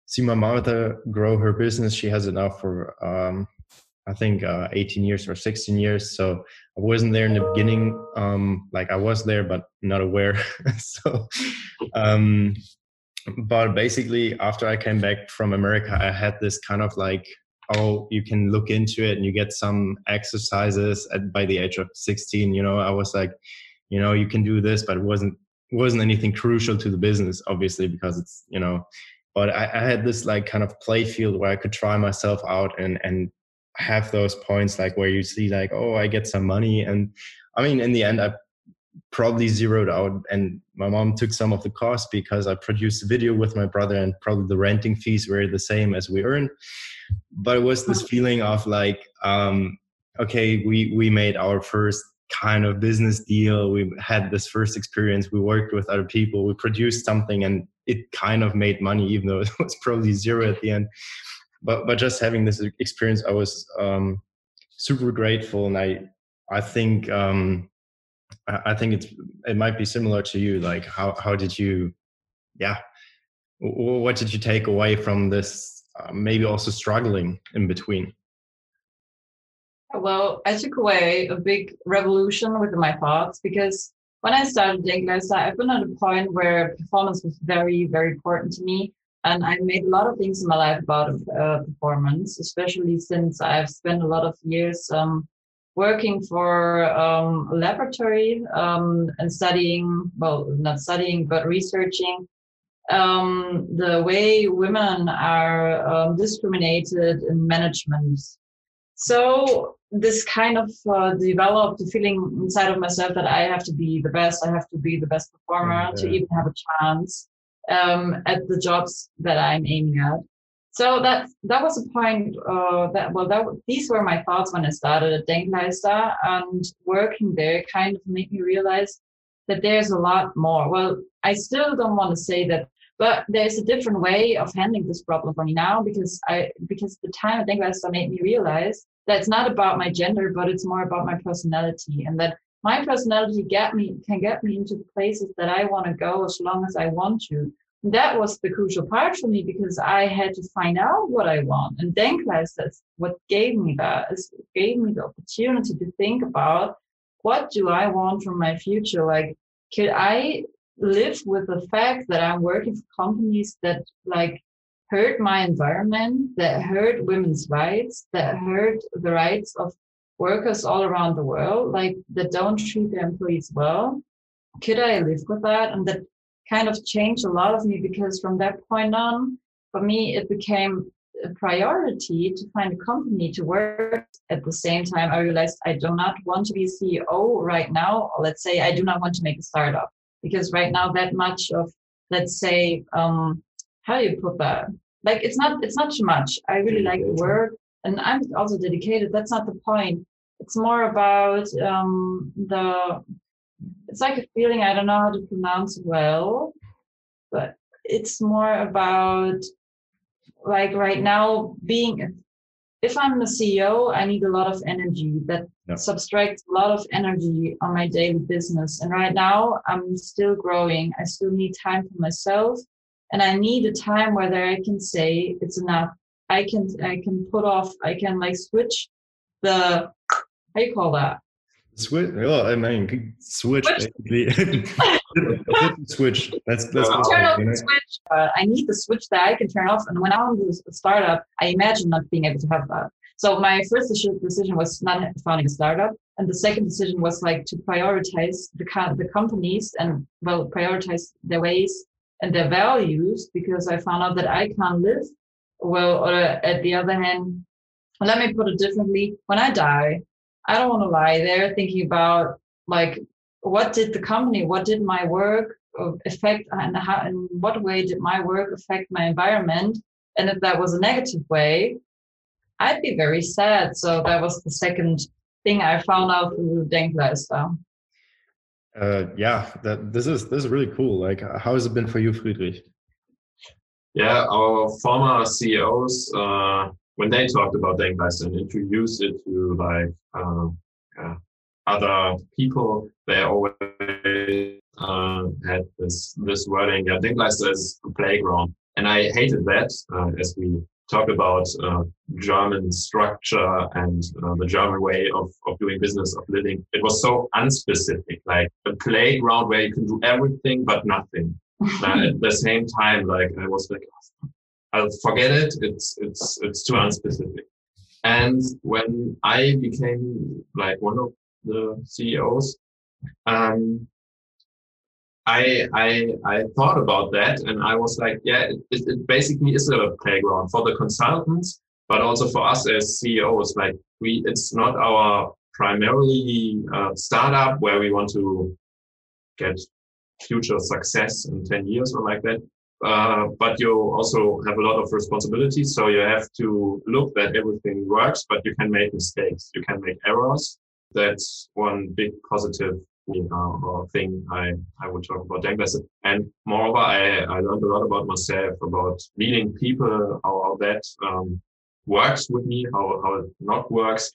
see my mother grow her business. She has it now for um, i think uh, 18 years or 16 years. So i wasn't there in the beginning um, like i was there but not aware. So um, but basically after i came back from america i had this kind of like oh you can look into it and you get some exercises at by the age of 16 you know i was like you know you can do this but it wasn't wasn't anything crucial to the business, obviously, because it's you know. But I, I had this like kind of play field where I could try myself out and and have those points like where you see like oh I get some money and I mean in the end I probably zeroed out and my mom took some of the cost because I produced a video with my brother and probably the renting fees were the same as we earned. But it was this feeling of like, um, okay, we we made our first kind of business deal. We had this first experience. We worked with other people. We produced something, and it kind of made money, even though it was probably zero at the end. But but just having this experience, I was um, super grateful, and I I think um, I think it's it might be similar to you. Like how how did you, yeah, what did you take away from this? Uh, maybe also struggling in between. Well, I took away a big revolution with my thoughts because when I started Denkleister, I've been at a point where performance was very, very important to me. And I made a lot of things in my life about uh, performance, especially since I've spent a lot of years um, working for um, a laboratory um, and studying, well, not studying, but researching um, the way women are um, discriminated in management. So this kind of uh, developed a feeling inside of myself that I have to be the best. I have to be the best performer yeah. to even have a chance um, at the jobs that I'm aiming at. So that that was a point uh, that well that these were my thoughts when I started at Denkleister and working there kind of made me realize that there's a lot more. Well, I still don't want to say that but there's a different way of handling this problem for me now because I because the time at Denkleister made me realize that it's not about my gender, but it's more about my personality, and that my personality get me can get me into places that I want to go as long as I want to. And that was the crucial part for me because I had to find out what I want. And Denkleister is what gave me that is gave me the opportunity to think about what do I want from my future? Like, could I live with the fact that I'm working for companies that like hurt my environment, that hurt women's rights, that hurt the rights of workers all around the world, like that don't treat their employees well. Could I live with that? And that kind of changed a lot of me because from that point on, for me, it became a priority to find a company to work at the same time i realized i do not want to be ceo right now let's say i do not want to make a startup because right now that much of let's say um how do you put that like it's not it's not too much. I really like the work and i'm also dedicated. That's not the point. It's more about um the it's like a feeling i don't know how to pronounce well but it's more about like right now being if I'm the CEO, I need a lot of energy that subtracts a lot of energy on my daily business. And right now, I'm still growing. I still need time for myself, and I need a time where I can say it's enough. I can I can put off. I can like switch the how you call that Switch. Oh, I mean, switch. Switch. switch. That's that's. Uh, turn off the switch. Uh, I need the switch that I can turn off, and when I'm a startup, I imagine not being able to have that. So my first decision was not founding a startup, and the second decision was like to prioritize the the companies and well prioritize their ways and their values because I found out that I can't live well. Or at the other hand, let me put it differently: when I die, I don't want to lie there thinking about like what did the company, what did my work affect, and how, in what way did my work affect my environment? And if that was a negative way, I'd be very sad. So that was the second thing I found out through Denkleister. Uh, yeah, that this is this is really cool. Like, how has it been for you, Friedrich? Yeah, our former CEOs uh, when they talked about Denkleister and introduced it to like uh, yeah, other people, they always uh, had this this wording. Yeah, Denkleister is a playground, and I hated that uh, as we talk about uh, German structure and uh, the German way of, of doing business, of living. It was so unspecific, like a playground where you can do everything but nothing. at the same time, like I was like, I'll forget it. It's it's it's too unspecific. And when I became like one of the CEOs, um, I, I I thought about that and I was like, yeah, it, it basically is a playground for the consultants, but also for us as CEOs. Like we, it's not our primarily uh, startup where we want to get future success in 10 years or like that. Uh, but you also have a lot of responsibilities. So you have to look that everything works, but you can make mistakes. You can make errors. That's one big positive uh, thing I, I would talk about. And moreover, I, I learned a lot about myself, about leading people, how, how that um, works with me, how, how it not works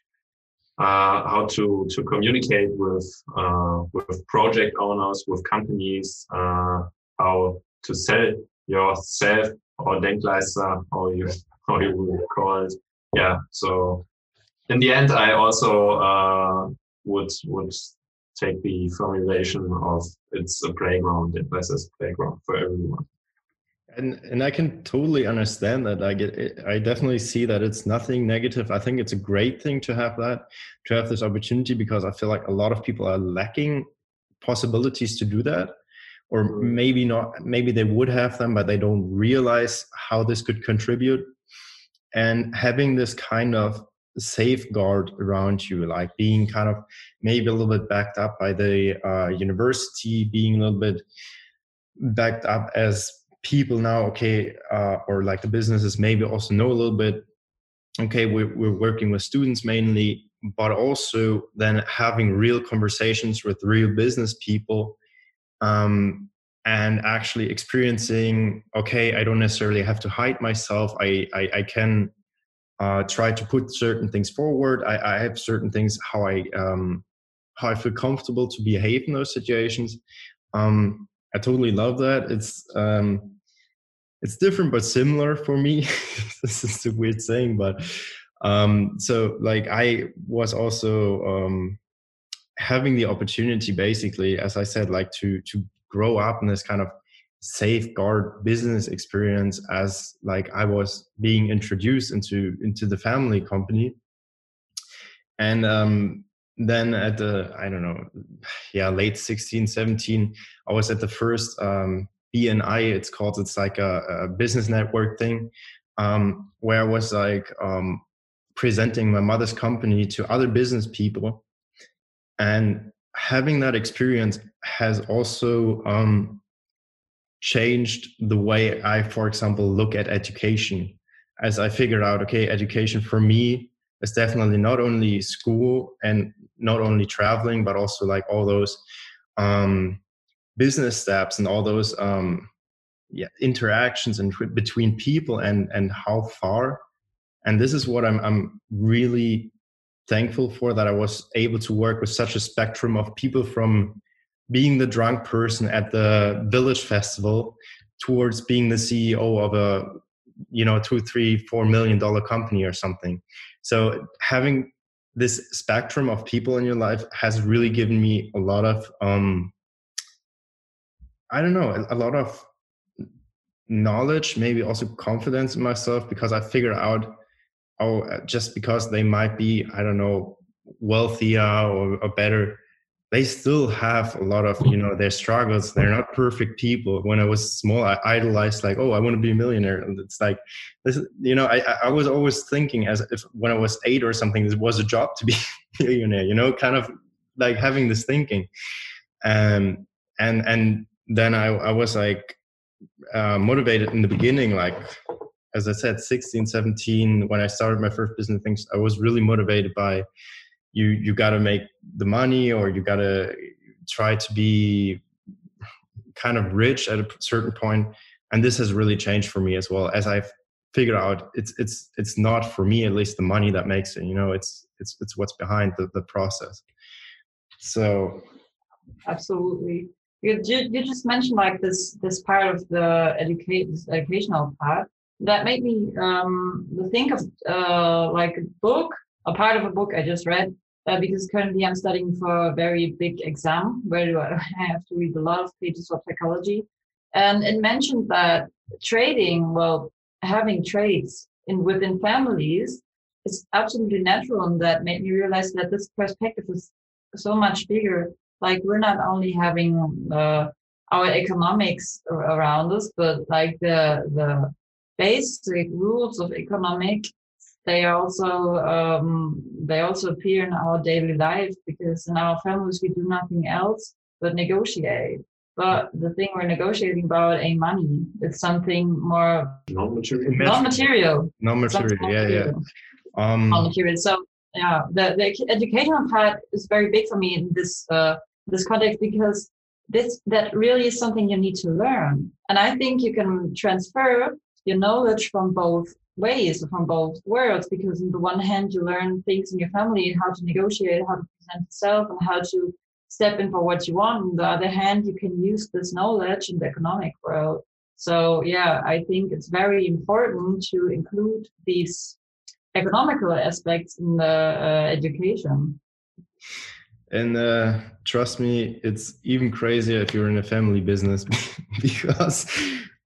uh, how to to communicate with uh, with project owners, with companies, uh, how to sell yourself or Denkleister, how you how you would call it. Yeah. So in the end, I also uh, would would take the formulation of it's a playground, Denkleister is a playground for everyone and and i can totally understand that i get i definitely see that it's nothing negative i think it's a great thing to have that to have this opportunity because i feel like a lot of people are lacking possibilities to do that or maybe not maybe they would have them but they don't realize how this could contribute. And having this kind of safeguard around you like being kind of maybe a little bit backed up by the uh, university being a little bit backed up as people now okay uh, or like the businesses maybe also know a little bit okay we're, we're working with students mainly but also then having real conversations with real business people um, and actually experiencing okay i don't necessarily have to hide myself i i, I can uh, try to put certain things forward I, I have certain things how i um, how i feel comfortable to behave in those situations um, I totally love that. It's um, it's different but similar for me. this is a weird saying, but um, so like I was also um, having the opportunity, basically, as I said, like to to grow up in this kind of safeguard business experience as like I was being introduced into into the family company, and um, then at the i don't know yeah late 16 17 i was at the first um, bni it's called it's like a, a business network thing um, where i was like um, presenting my mother's company to other business people and having that experience has also um, changed the way i for example look at education. As i figured out okay education for me is definitely not only school and not only traveling but also like all those um, business steps and all those um, yeah, interactions and between people and and how far. And this is what I'm I'm really thankful for that I was able to work with such a spectrum of people from being the drunk person at the village festival towards being the CEO of a you know two three four million dollar company or something. So having this spectrum of people in your life has really given me a lot of um i don't know a, lot of knowledge maybe also confidence in myself because i figure out oh uh, just because they might be i don't know wealthier or, or better they still have a lot of you know their struggles. They're not perfect people. When i was small i idolized like oh i want to be a millionaire. And it's like this you know i i was always thinking as if when i was eight or something it was a job to be a millionaire you know kind of like having this thinking. Um and and then i i was like uh, motivated in the beginning like as i said 16 17 when i started my first business things i was really motivated by you you got to make the money or you got to try to be kind of rich at a certain point. And this has really changed for me as well. As i've figured out it's it's it's not for me at least the money that makes it you know it's it's it's what's behind the, the process. So absolutely. You, you just mentioned like this this part of the educate educational part that made me um think of uh like a book a part of a book i just read uh, because currently I'm studying for a very big exam where I have to read a lot of pages of psychology. And it mentioned that trading, well, having trades in within families is absolutely natural, and that made me realize that this perspective is so much bigger. Like we're not only having uh, our economics around us, but like the the basic rules of economic, they also um, they also appear in our daily life because in our families we do nothing else but negotiate. But the thing we're negotiating about ain't money. It's something more non-material. Non-material. Non-material. Yeah, yeah. Um, non-material. So yeah, the, the educational part is very big for me in this uh, this context because this that really is something you need to learn, and I think you can transfer your knowledge from both ways, from both worlds. Because on the one hand, you learn things in your family, how to negotiate, how to present yourself, and how to step in for what you want. On the other hand, you can use this knowledge in the economic world. So yeah, I think it's very important to include these economical aspects in the uh, education. And uh, trust me, it's even crazier if you're in a family business because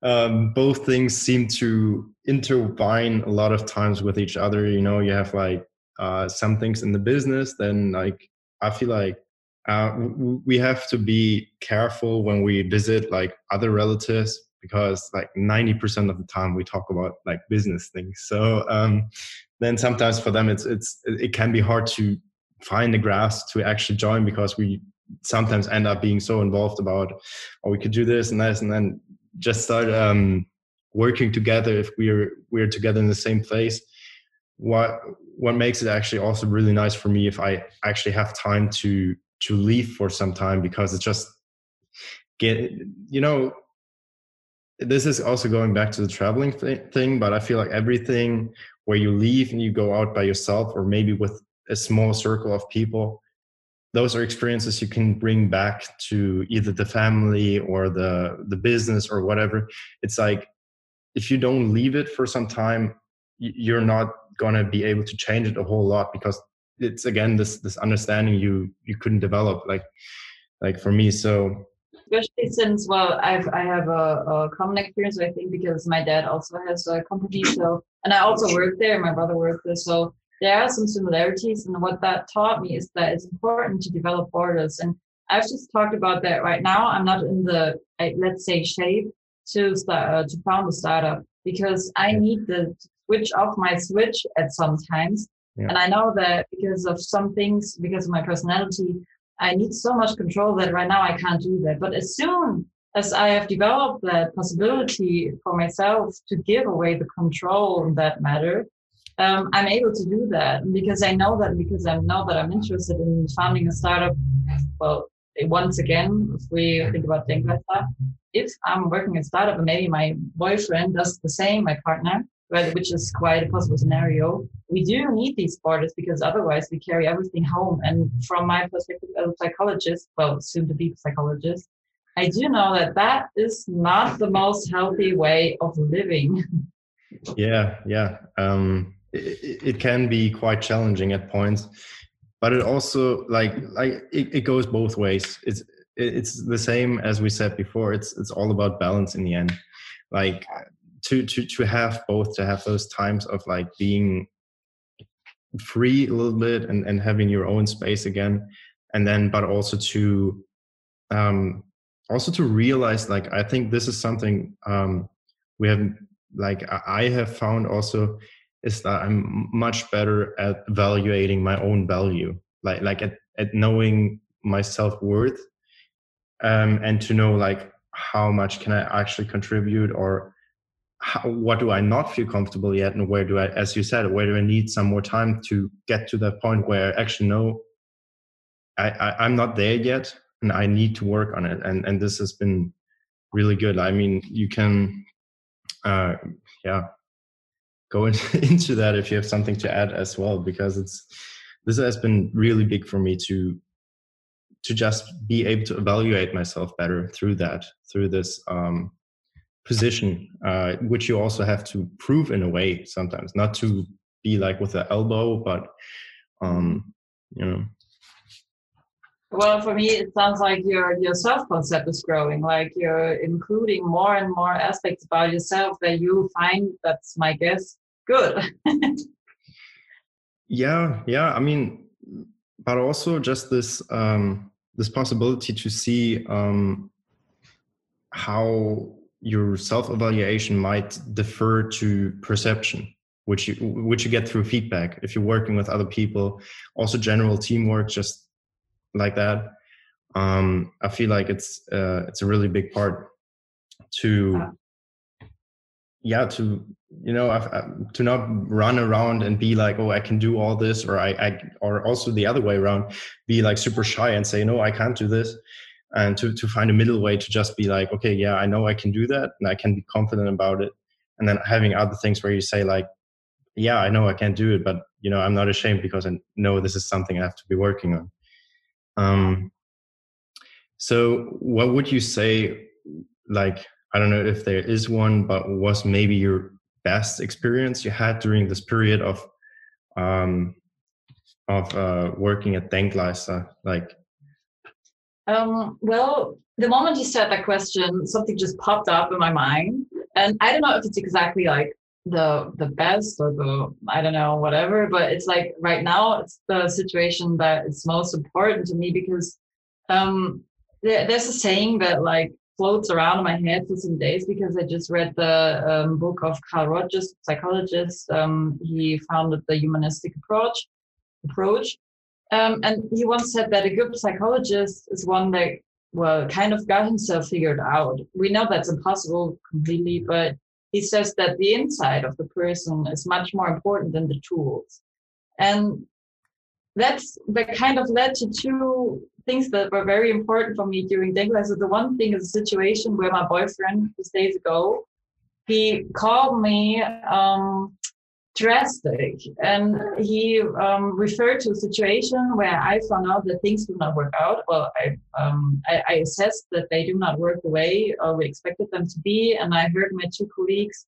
um, both things seem to intertwine a lot of times with each other. You know, you have like uh, some things in the business, then like I feel like uh, we have to be careful when we visit like other relatives because like 90% of the time we talk about like business things so um, then sometimes for them it's it's it can be hard to find the grass to actually join because we sometimes end up being so involved about oh we could do this and this and then just start um, working together if we're we're together in the same place. What what makes it actually also really nice for me if i actually have time to to leave for some time because it's just get you know this is also going back to the traveling thing but i feel like everything where you leave and you go out by yourself or maybe with a small circle of people those are experiences you can bring back to either the family or the the business or whatever. It's like if you don't leave it for some time you're not going to be able to change it a whole lot because it's again this this understanding you you couldn't develop like like for me. So especially since well i've i have a, a common experience i think because my dad also has a company so and i also work there my brother worked there so there are some similarities and what that taught me is that it's important to develop borders and i've just talked about that right now i'm not in the let's say shape to start uh, to found a startup because i need to switch off my switch at some times yeah. And I know that because of some things, because of my personality, I need so much control that right now I can't do that. But as soon as I have developed that possibility for myself to give away the control in that matter, um, I'm able to do that because I know that because I know that I'm interested in founding a startup. Well, once again, if we think about Denkleister, if I'm working a startup and maybe my boyfriend does the same, my partner, right, which is quite a possible scenario. We do need these borders because otherwise we carry everything home. And from my perspective as a psychologist, well, soon to be a psychologist, I do know that that is not the most healthy way of living. yeah, yeah. Um, it, it, can be quite challenging at points, but it also like like it, it goes both ways. It's it's the same as we said before. It's it's all about balance in the end. Like to to to have both to have those times of like being free a little bit and and having your own space again and then but also to um also to realize like i think this is something um we have like i have found also is that i'm much better at evaluating my own value like like at, at knowing my self-worth um and to know like how much can i actually contribute or how, what do I not feel comfortable yet, and where do I, as you said, where do I need some more time to get to that point where I actually know I, I I'm not there yet, and I need to work on it, and and this has been really good. I mean, you can, uh, yeah, go in, into that if you have something to add as well, because it's this has been really big for me to to just be able to evaluate myself better through that through this um, position, uh, which you also have to prove in a way sometimes, not to be like with the elbow, but um, you know. Well, for me, it sounds like your your self concept is growing. Like you're including more and more aspects about yourself that you find. That's my guess. Good. yeah, yeah. I mean, but also just this um, this possibility to see um, how your self-evaluation might defer to perception which you which you get through feedback if you're working with other people also general teamwork just like that. Um, i feel like it's uh, it's a really big part to yeah to you know I, I, to not run around and be like oh i can do all this or I, I or also the other way around be like super shy and say no i can't do this. And to, to find a middle way to just be like okay yeah i know i can do that and i can be confident about it. And then having other things where you say like yeah i know i can't do it but you know i'm not ashamed because i know this is something i have to be working on um so what would you say like i don't know if there is one but was maybe your best experience you had during this period of um of uh working at denkleister like um, well, the moment you said that question, something just popped up in my mind, and I don't know if it's exactly like the the best or the I don't know whatever, but it's like right now it's the situation that is most important to me because um, there, there's a saying that like floats around in my head for some days because I just read the um, book of Carl Rogers, psychologist. Um, he founded the humanistic approach approach um, and he once said that a good psychologist is one that, well, kind of got himself figured out. We know that's impossible completely, but he says that the inside of the person is much more important than the tools. And that's that kind of led to two things that were very important for me during Denkleister. So the one thing is a situation where my boyfriend, just days ago, he called me um, drastic. And he um, referred to a situation where I found out that things do not work out. Well, I, um, I, I, assessed that they do not work the way uh, we expected them to be. And I heard my two colleagues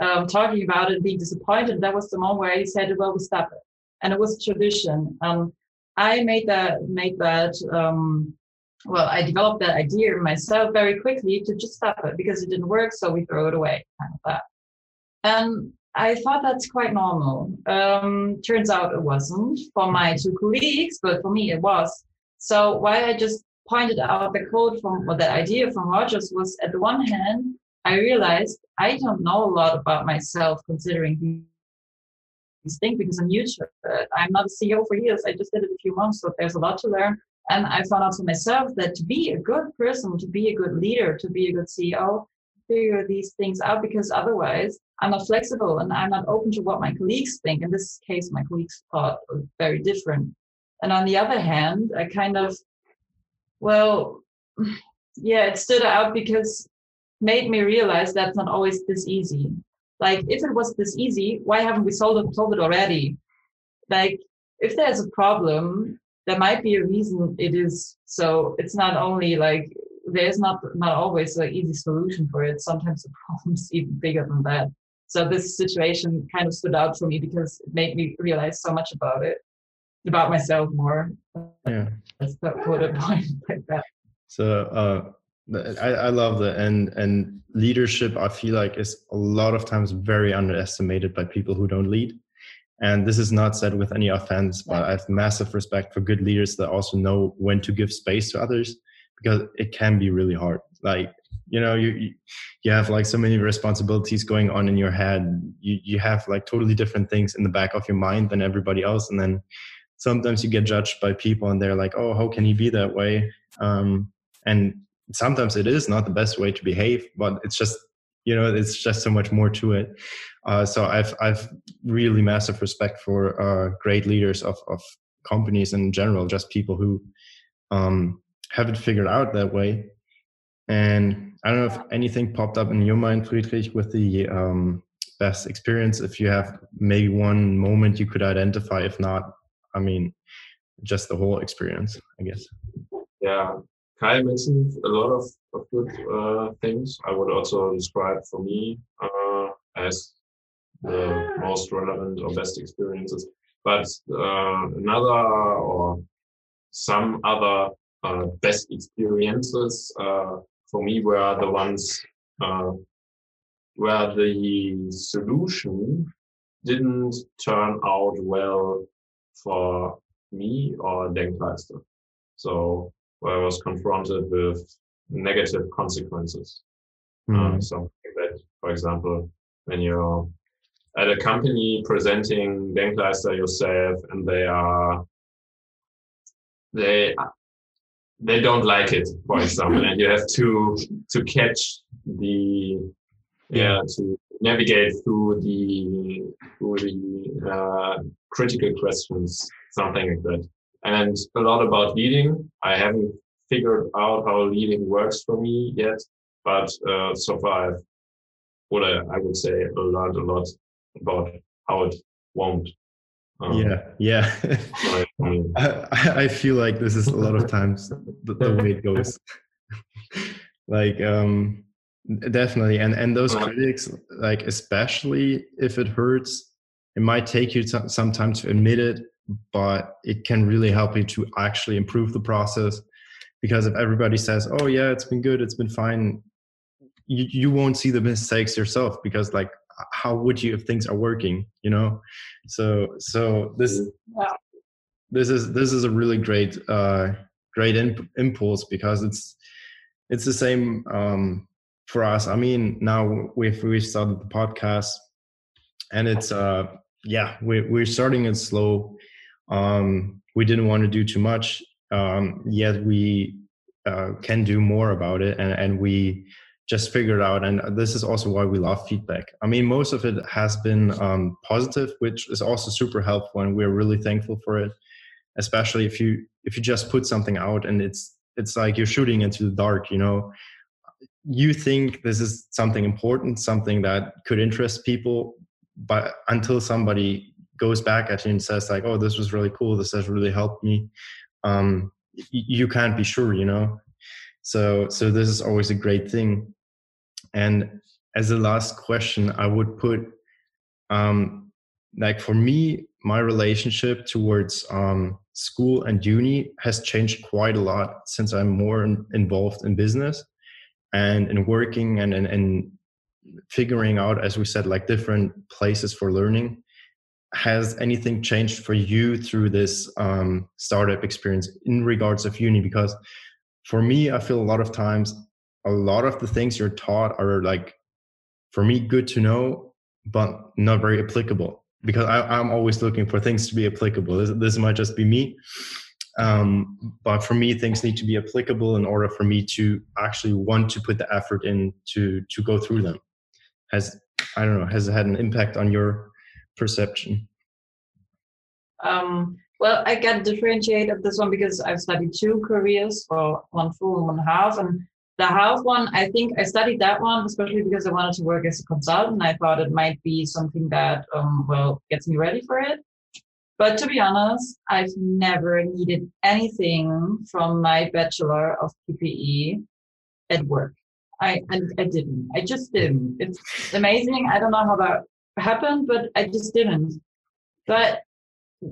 um, talking about it, being disappointed. That was the moment where he said, well, we stop it. And it was a tradition. Um, I made that, made that, um, well, I developed that idea myself very quickly to just stop it because it didn't work. So we throw it away, kind of that. And I thought that's quite normal. Um, turns out it wasn't for my two colleagues, but for me it was. So why I just pointed out the quote from or the idea from Rogers was at the one hand, I realized I don't know a lot about myself considering these things because I'm new to it. I'm not a CEO for years. I just did it a few months, so there's a lot to learn. And I found out for myself that to be a good person, to be a good leader, to be a good CEO, figure these things out because otherwise I'm not flexible and I'm not open to what my colleagues think. In this case, my colleagues thought very different. And on the other hand, I kind of, well, yeah, it stood out because made me realize that's not always this easy. Like, if it was this easy, why haven't we solved it, solved it already? Like, if there's a problem, there might be a reason it is. So it's not only like there's not not always an easy solution for it. Sometimes the problem's even bigger than that. So this situation kind of stood out for me because it made me realize so much about it, about myself more. Yeah. Let's put it like that. So uh, I, I love that, and and leadership. I feel like is a lot of times very underestimated by people who don't lead. And this is not said with any offense, but I have massive respect for good leaders that also know when to give space to others because it can be really hard. Like you know you you have like so many responsibilities going on in your head. You you have like totally different things in the back of your mind than everybody else. And then sometimes you get judged by people and they're like oh how can he be that way? Um, and sometimes it is not the best way to behave but it's just you know it's just so much more to it. Uh, so i've i've really massive respect for uh, great leaders of of companies in general just people who um, have it figured out that way and I don't know if anything popped up in your mind, Friedrich, with the um, best experience. If you have maybe one moment you could identify, if not, I mean, just the whole experience, I guess. Yeah, Kai mentioned a lot of, of good uh, things. I would also describe for me uh, as the most relevant or best experiences. But uh, another or some other uh, best experiences uh, for me were the ones uh, where the solution didn't turn out well for me or Denkleister. So where I was confronted with negative consequences. Mm. Uh, so that, for example, when you're at a company presenting Denkleister yourself and they are they they don't like it, for example, and you have to to catch the yeah to navigate through the through the uh, critical questions, something like that. And a lot about leading. I haven't figured out how leading works for me yet, but uh, so far I've what I, I would say learned a lot about how it won't. Um, yeah, yeah. I, I feel like this is a lot of times the, the way it goes. like, um, definitely, and and those critics, like especially if it hurts, it might take you some time to admit it, but it can really help you to actually improve the process. Because if everybody says, "Oh yeah, it's been good, it's been fine," you you won't see the mistakes yourself because like how would you if things are working you know? So so this yeah. this is this is a really great uh great imp- impulse because it's it's the same um for us. I mean now we've we started the podcast and it's uh yeah we, we're starting it slow. Um we didn't want to do too much. Um yet we uh, can do more about it and and we just figured out. And this is also why we love feedback. I mean most of it has been um, positive which is also super helpful and we're really thankful for it. Especially if you if you just put something out and it's it's like you're shooting into the dark you know? You think this is something important something that could interest people but until somebody goes back at you and says like oh this was really cool. This has really helped me um, you can't be sure you know? So so this is always a great thing and as a last question, I would put um, like for me, my relationship towards um, school and uni has changed quite a lot since I'm more in, involved in business and in working and, in, and figuring out, as we said, like different places for learning. Has anything changed for you through this um, startup experience in regards of uni? Because for me, I feel a lot of times a lot of the things you're taught are like for me good to know but not very applicable. Because I, am always looking for things to be applicable. This, this might just be me um, but for me things need to be applicable in order for me to actually want to put the effort in to to go through them. Has i don't know has it had an impact on your perception? Um, well, I can differentiate of this one because I've studied two careers for one full and one half, and the half one, I think I studied that one especially because I wanted to work as a consultant. I thought it might be something that, um, well, gets me ready for it. But to be honest, I've never needed anything from my bachelor of PPE at work. I, I, I didn't. I just didn't. It's amazing. I don't know how that happened, but I just didn't. But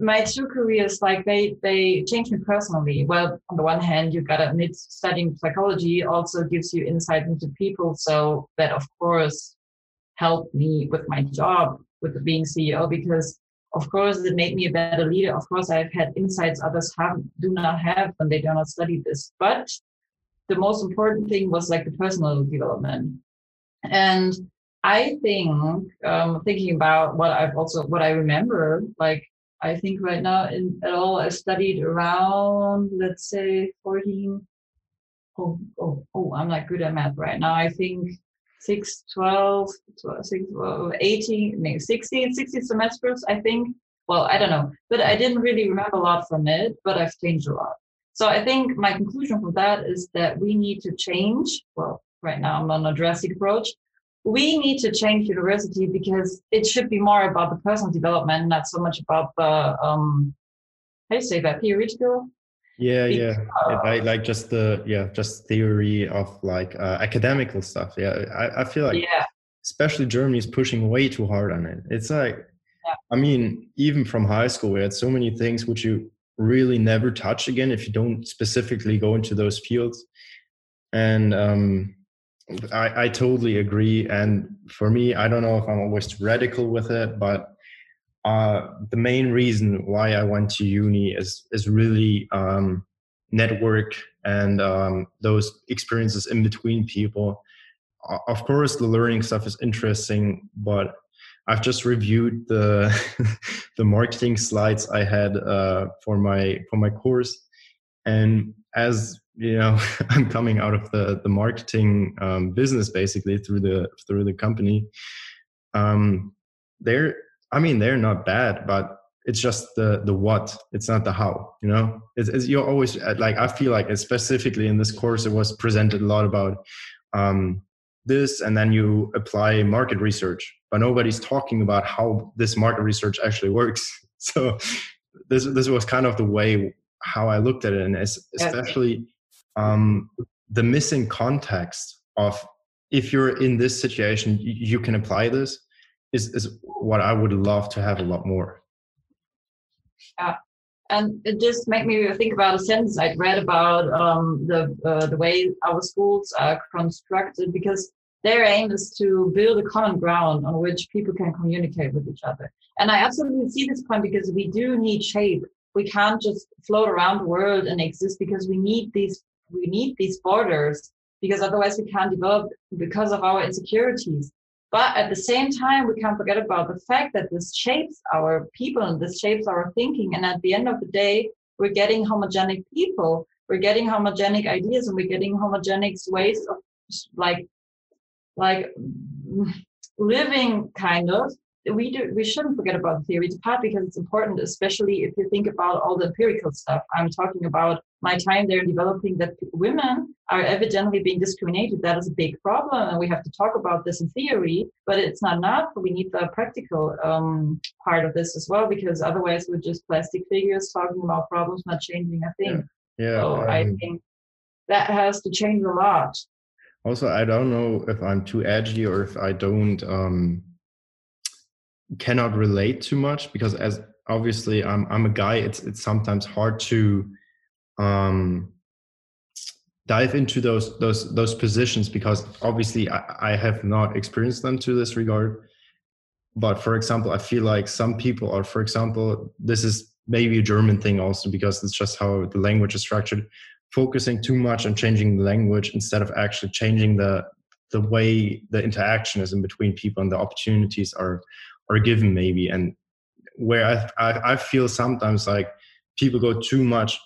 my two careers like they they changed me personally. Well on the one hand you gotta admit studying psychology also gives you insight into people so that of course helped me with my job with being ceo because of course it made me a better leader. Of course i've had insights others have do not have when they do not study this. But the most important thing was like the personal development. And i think um, thinking about what i've also what i remember like I think right now in at all I studied around let's say 14 oh, oh, oh I'm not good at math right now. I think 6, 12, 12 6, 12 18, maybe 16, 60 semesters, I think. Well, I don't know. But I didn't really remember a lot from it, but I've changed a lot. So I think my conclusion from that is that we need to change. Well, right now I'm on a drastic approach, we need to change university because it should be more about the personal development, not so much about the um how do you say that theoretical. Yeah, yeah. I like just the yeah, just theory of like uh, academical stuff. Yeah, I, I feel like yeah. especially Germany is pushing way too hard on it. It's like, yeah. I mean, even from high school, we had so many things which you really never touch again if you don't specifically go into those fields. And um, I, I totally agree. And for me, I don't know if I'm always radical with it, but uh, the main reason why I went to uni is is really um, network and um, those experiences in between people. Of course, the learning stuff is interesting, but I've just reviewed the the marketing slides I had uh, for my for my course, and as you know, I'm coming out of the the marketing um, business basically through the through the company. Um, they're, I mean, they're not bad, but it's just the the what. It's not the how. You know, it's, it's you're always uh, like I feel like specifically in this course it was presented a lot about um, this, and then you apply market research but nobody's talking about how this market research actually works. So this this was kind of the way how I looked at it, and especially um, the missing context of if you're in this situation, you can apply this is is what I would love to have a lot more. Yeah, and it just made me think about a sentence I'd read about um, the uh, the way our schools are constructed because their aim is to build a common ground on which people can communicate with each other. And I absolutely see this point because we do need shape. We can't just float around the world and exist because we need these we need these borders because otherwise we can't develop because of our insecurities. But at the same time, we can't forget about the fact that this shapes our people and this shapes our thinking. And at the end of the day, we're getting homogenic people, we're getting homogenic ideas, and we're getting homogenic ways of like like living kind of we do we shouldn't forget about the theory part because it's important especially if you think about all the empirical stuff i'm talking about my time there developing that women are evidently being discriminated. That is a big problem and we have to talk about this in theory but it's not enough. We need the practical um, part of this as well because otherwise we're just plastic figures talking about problems not changing a thing. Yeah, yeah so um, i think that has to change a lot. Also i don't know if i'm too edgy or if i don't um cannot relate too much because as obviously i'm i'm a guy it's it's sometimes hard to um dive into those those those positions because obviously I, I have not experienced them to this regard. But for example i feel like some people are for example this is maybe a german thing also because it's just how the language is structured focusing too much on changing the language instead of actually changing the the way the interaction is in between people and the opportunities are are given maybe. And where I, I, I feel sometimes like people go too much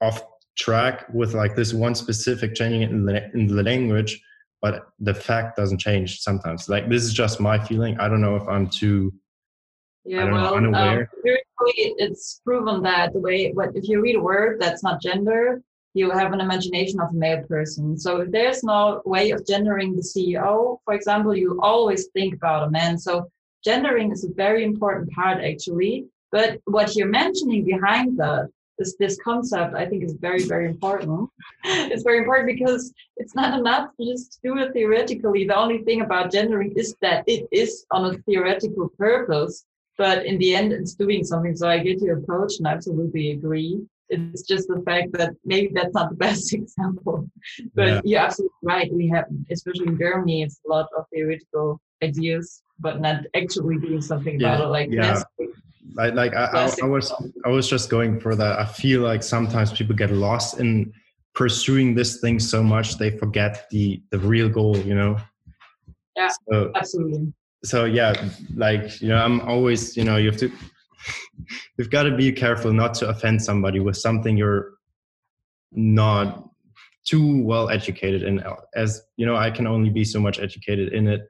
off track with like this one specific changing it in the, in the language but the fact doesn't change sometimes like this is just my feeling i don't know if i'm too yeah well know, um, it's proven that the way what if you read a word that's not gender you have an imagination of a male person. So if there's no way of gendering the CEO, for example, you always think about a man. So gendering is a very important part actually. But what you're mentioning behind that this this concept I think is very, very important. it's very important because it's not enough to just do it theoretically. The only thing about gendering is that it is on a theoretical purpose. But in the end, it's doing something. So I get your approach and I absolutely agree it's just the fact that maybe that's not the best example. But yeah. you're absolutely right. We have, especially in Germany, it's a lot of theoretical ideas, but not actually doing something yeah. about it. Like yeah. Like, like I, I, I, was, I was just going for that. I feel like sometimes people get lost in pursuing this thing so much they forget the the real goal. You know. Yeah. So, absolutely. So yeah, like you know, I'm always you know you have to you've got to be careful not to offend somebody with something you're not too well educated in as you know i can only be so much educated in it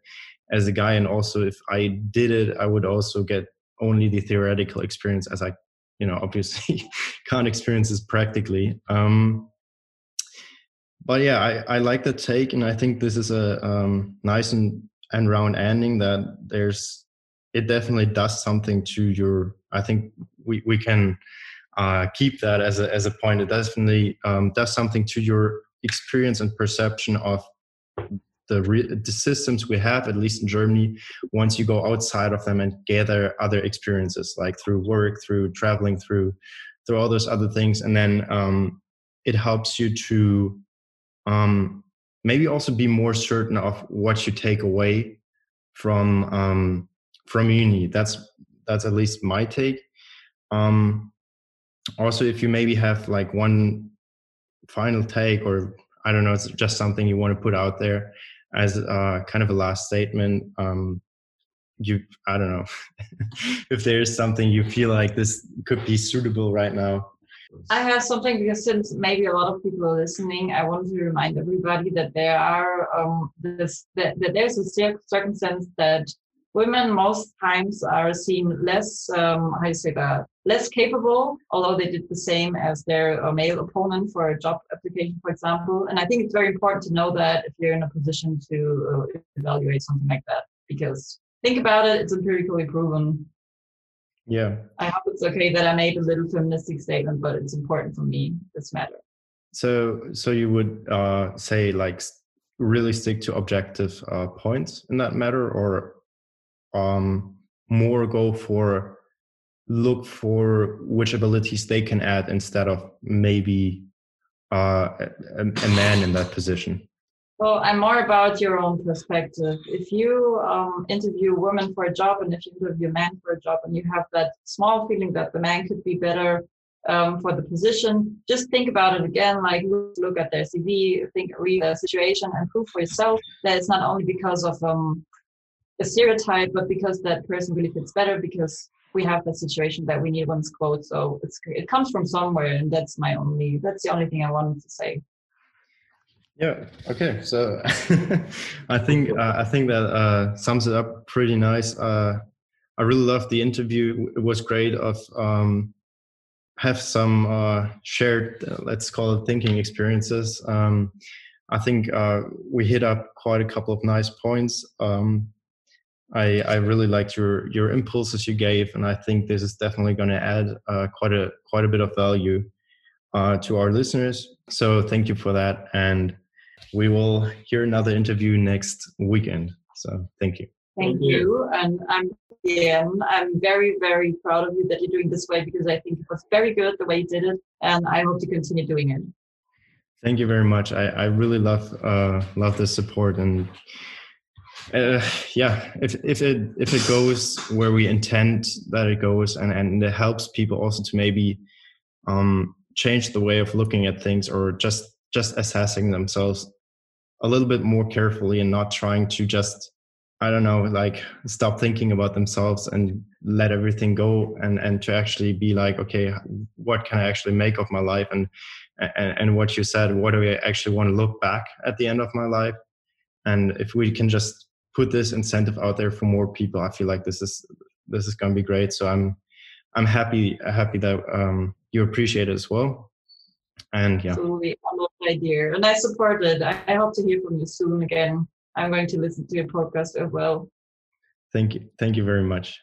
as a guy and also if i did it i would also get only the theoretical experience as i you know obviously can't experience this practically. Um but yeah i i like the take and i think this is a um nice and and round ending that there's it definitely does something to your i think we, we can uh, keep that as a, as a point. It definitely um, does something to your experience and perception of the, re- the systems we have at least in germany once you go outside of them and gather other experiences like through work through traveling through through all those other things and then um, it helps you to um, maybe also be more certain of what you take away from um, from uni. That's that's at least my take. Um, also, if you maybe have like one final take, or I don't know, it's just something you want to put out there as uh, kind of a last statement. Um, you, I don't know, if there's something you feel like this could be suitable right now. I have something because since maybe a lot of people are listening, I want to remind everybody that there are um, this that, that there's a circumstance that women most times are seen less um, how do you say that less capable although they did the same as their uh, male opponent for a job application for example. And i think it's very important to know that if you're in a position to uh, evaluate something like that because think about it it's empirically proven. Yeah. I hope it's okay that i made a little feministic statement but it's important for me this matter. So so you would uh, say like really stick to objective uh, points in that matter or um, more go for look for which abilities they can add instead of maybe uh, a, a, man in that position? Well, I'm more about your own perspective. If you um, interview women for a job and if you interview men for a job and you have that small feeling that the man could be better um, for the position, just think about it again. Like look, at their CV, think, read the situation, and prove for yourself that it's not only because of um, a stereotype, but because that person really fits better because we have that situation that we need one's quote. So it's it comes from somewhere, and that's my only that's the only thing I wanted to say. Yeah. Okay. So I think uh, I think that uh, sums it up pretty nice. Uh, I really loved the interview. It was great. Of um, have some uh, shared, let's call it, thinking experiences. Um, I think uh, we hit up quite a couple of nice points. Um, I, I really liked your your impulses you gave, and I think this is definitely going to add uh, quite a quite a bit of value uh, to our listeners. So thank you for that, and we will hear another interview next weekend. So thank you. Thank you, and I'm again I'm very very proud of you that you're doing this way because I think it was very good the way you did it, and I hope to continue doing it. Thank you very much. I, I really love uh, love the support and uh, yeah if, if it if it goes where we intend that it goes and and it helps people also to maybe um change the way of looking at things or just just assessing themselves a little bit more carefully and not trying to just i don't know like stop thinking about themselves and let everything go and and to actually be like okay what can i actually make of my life? And and, and what you said what do i actually want to look back at the end of my life? And if we can just put this incentive out there for more people, I feel like this is this is going to be great. So I'm I'm happy happy that um, you appreciate it as well. And yeah, absolutely, I love the idea, and I support it. I, I hope to hear from you soon again. I'm going to listen to your podcast as well. Thank you. Thank you very much.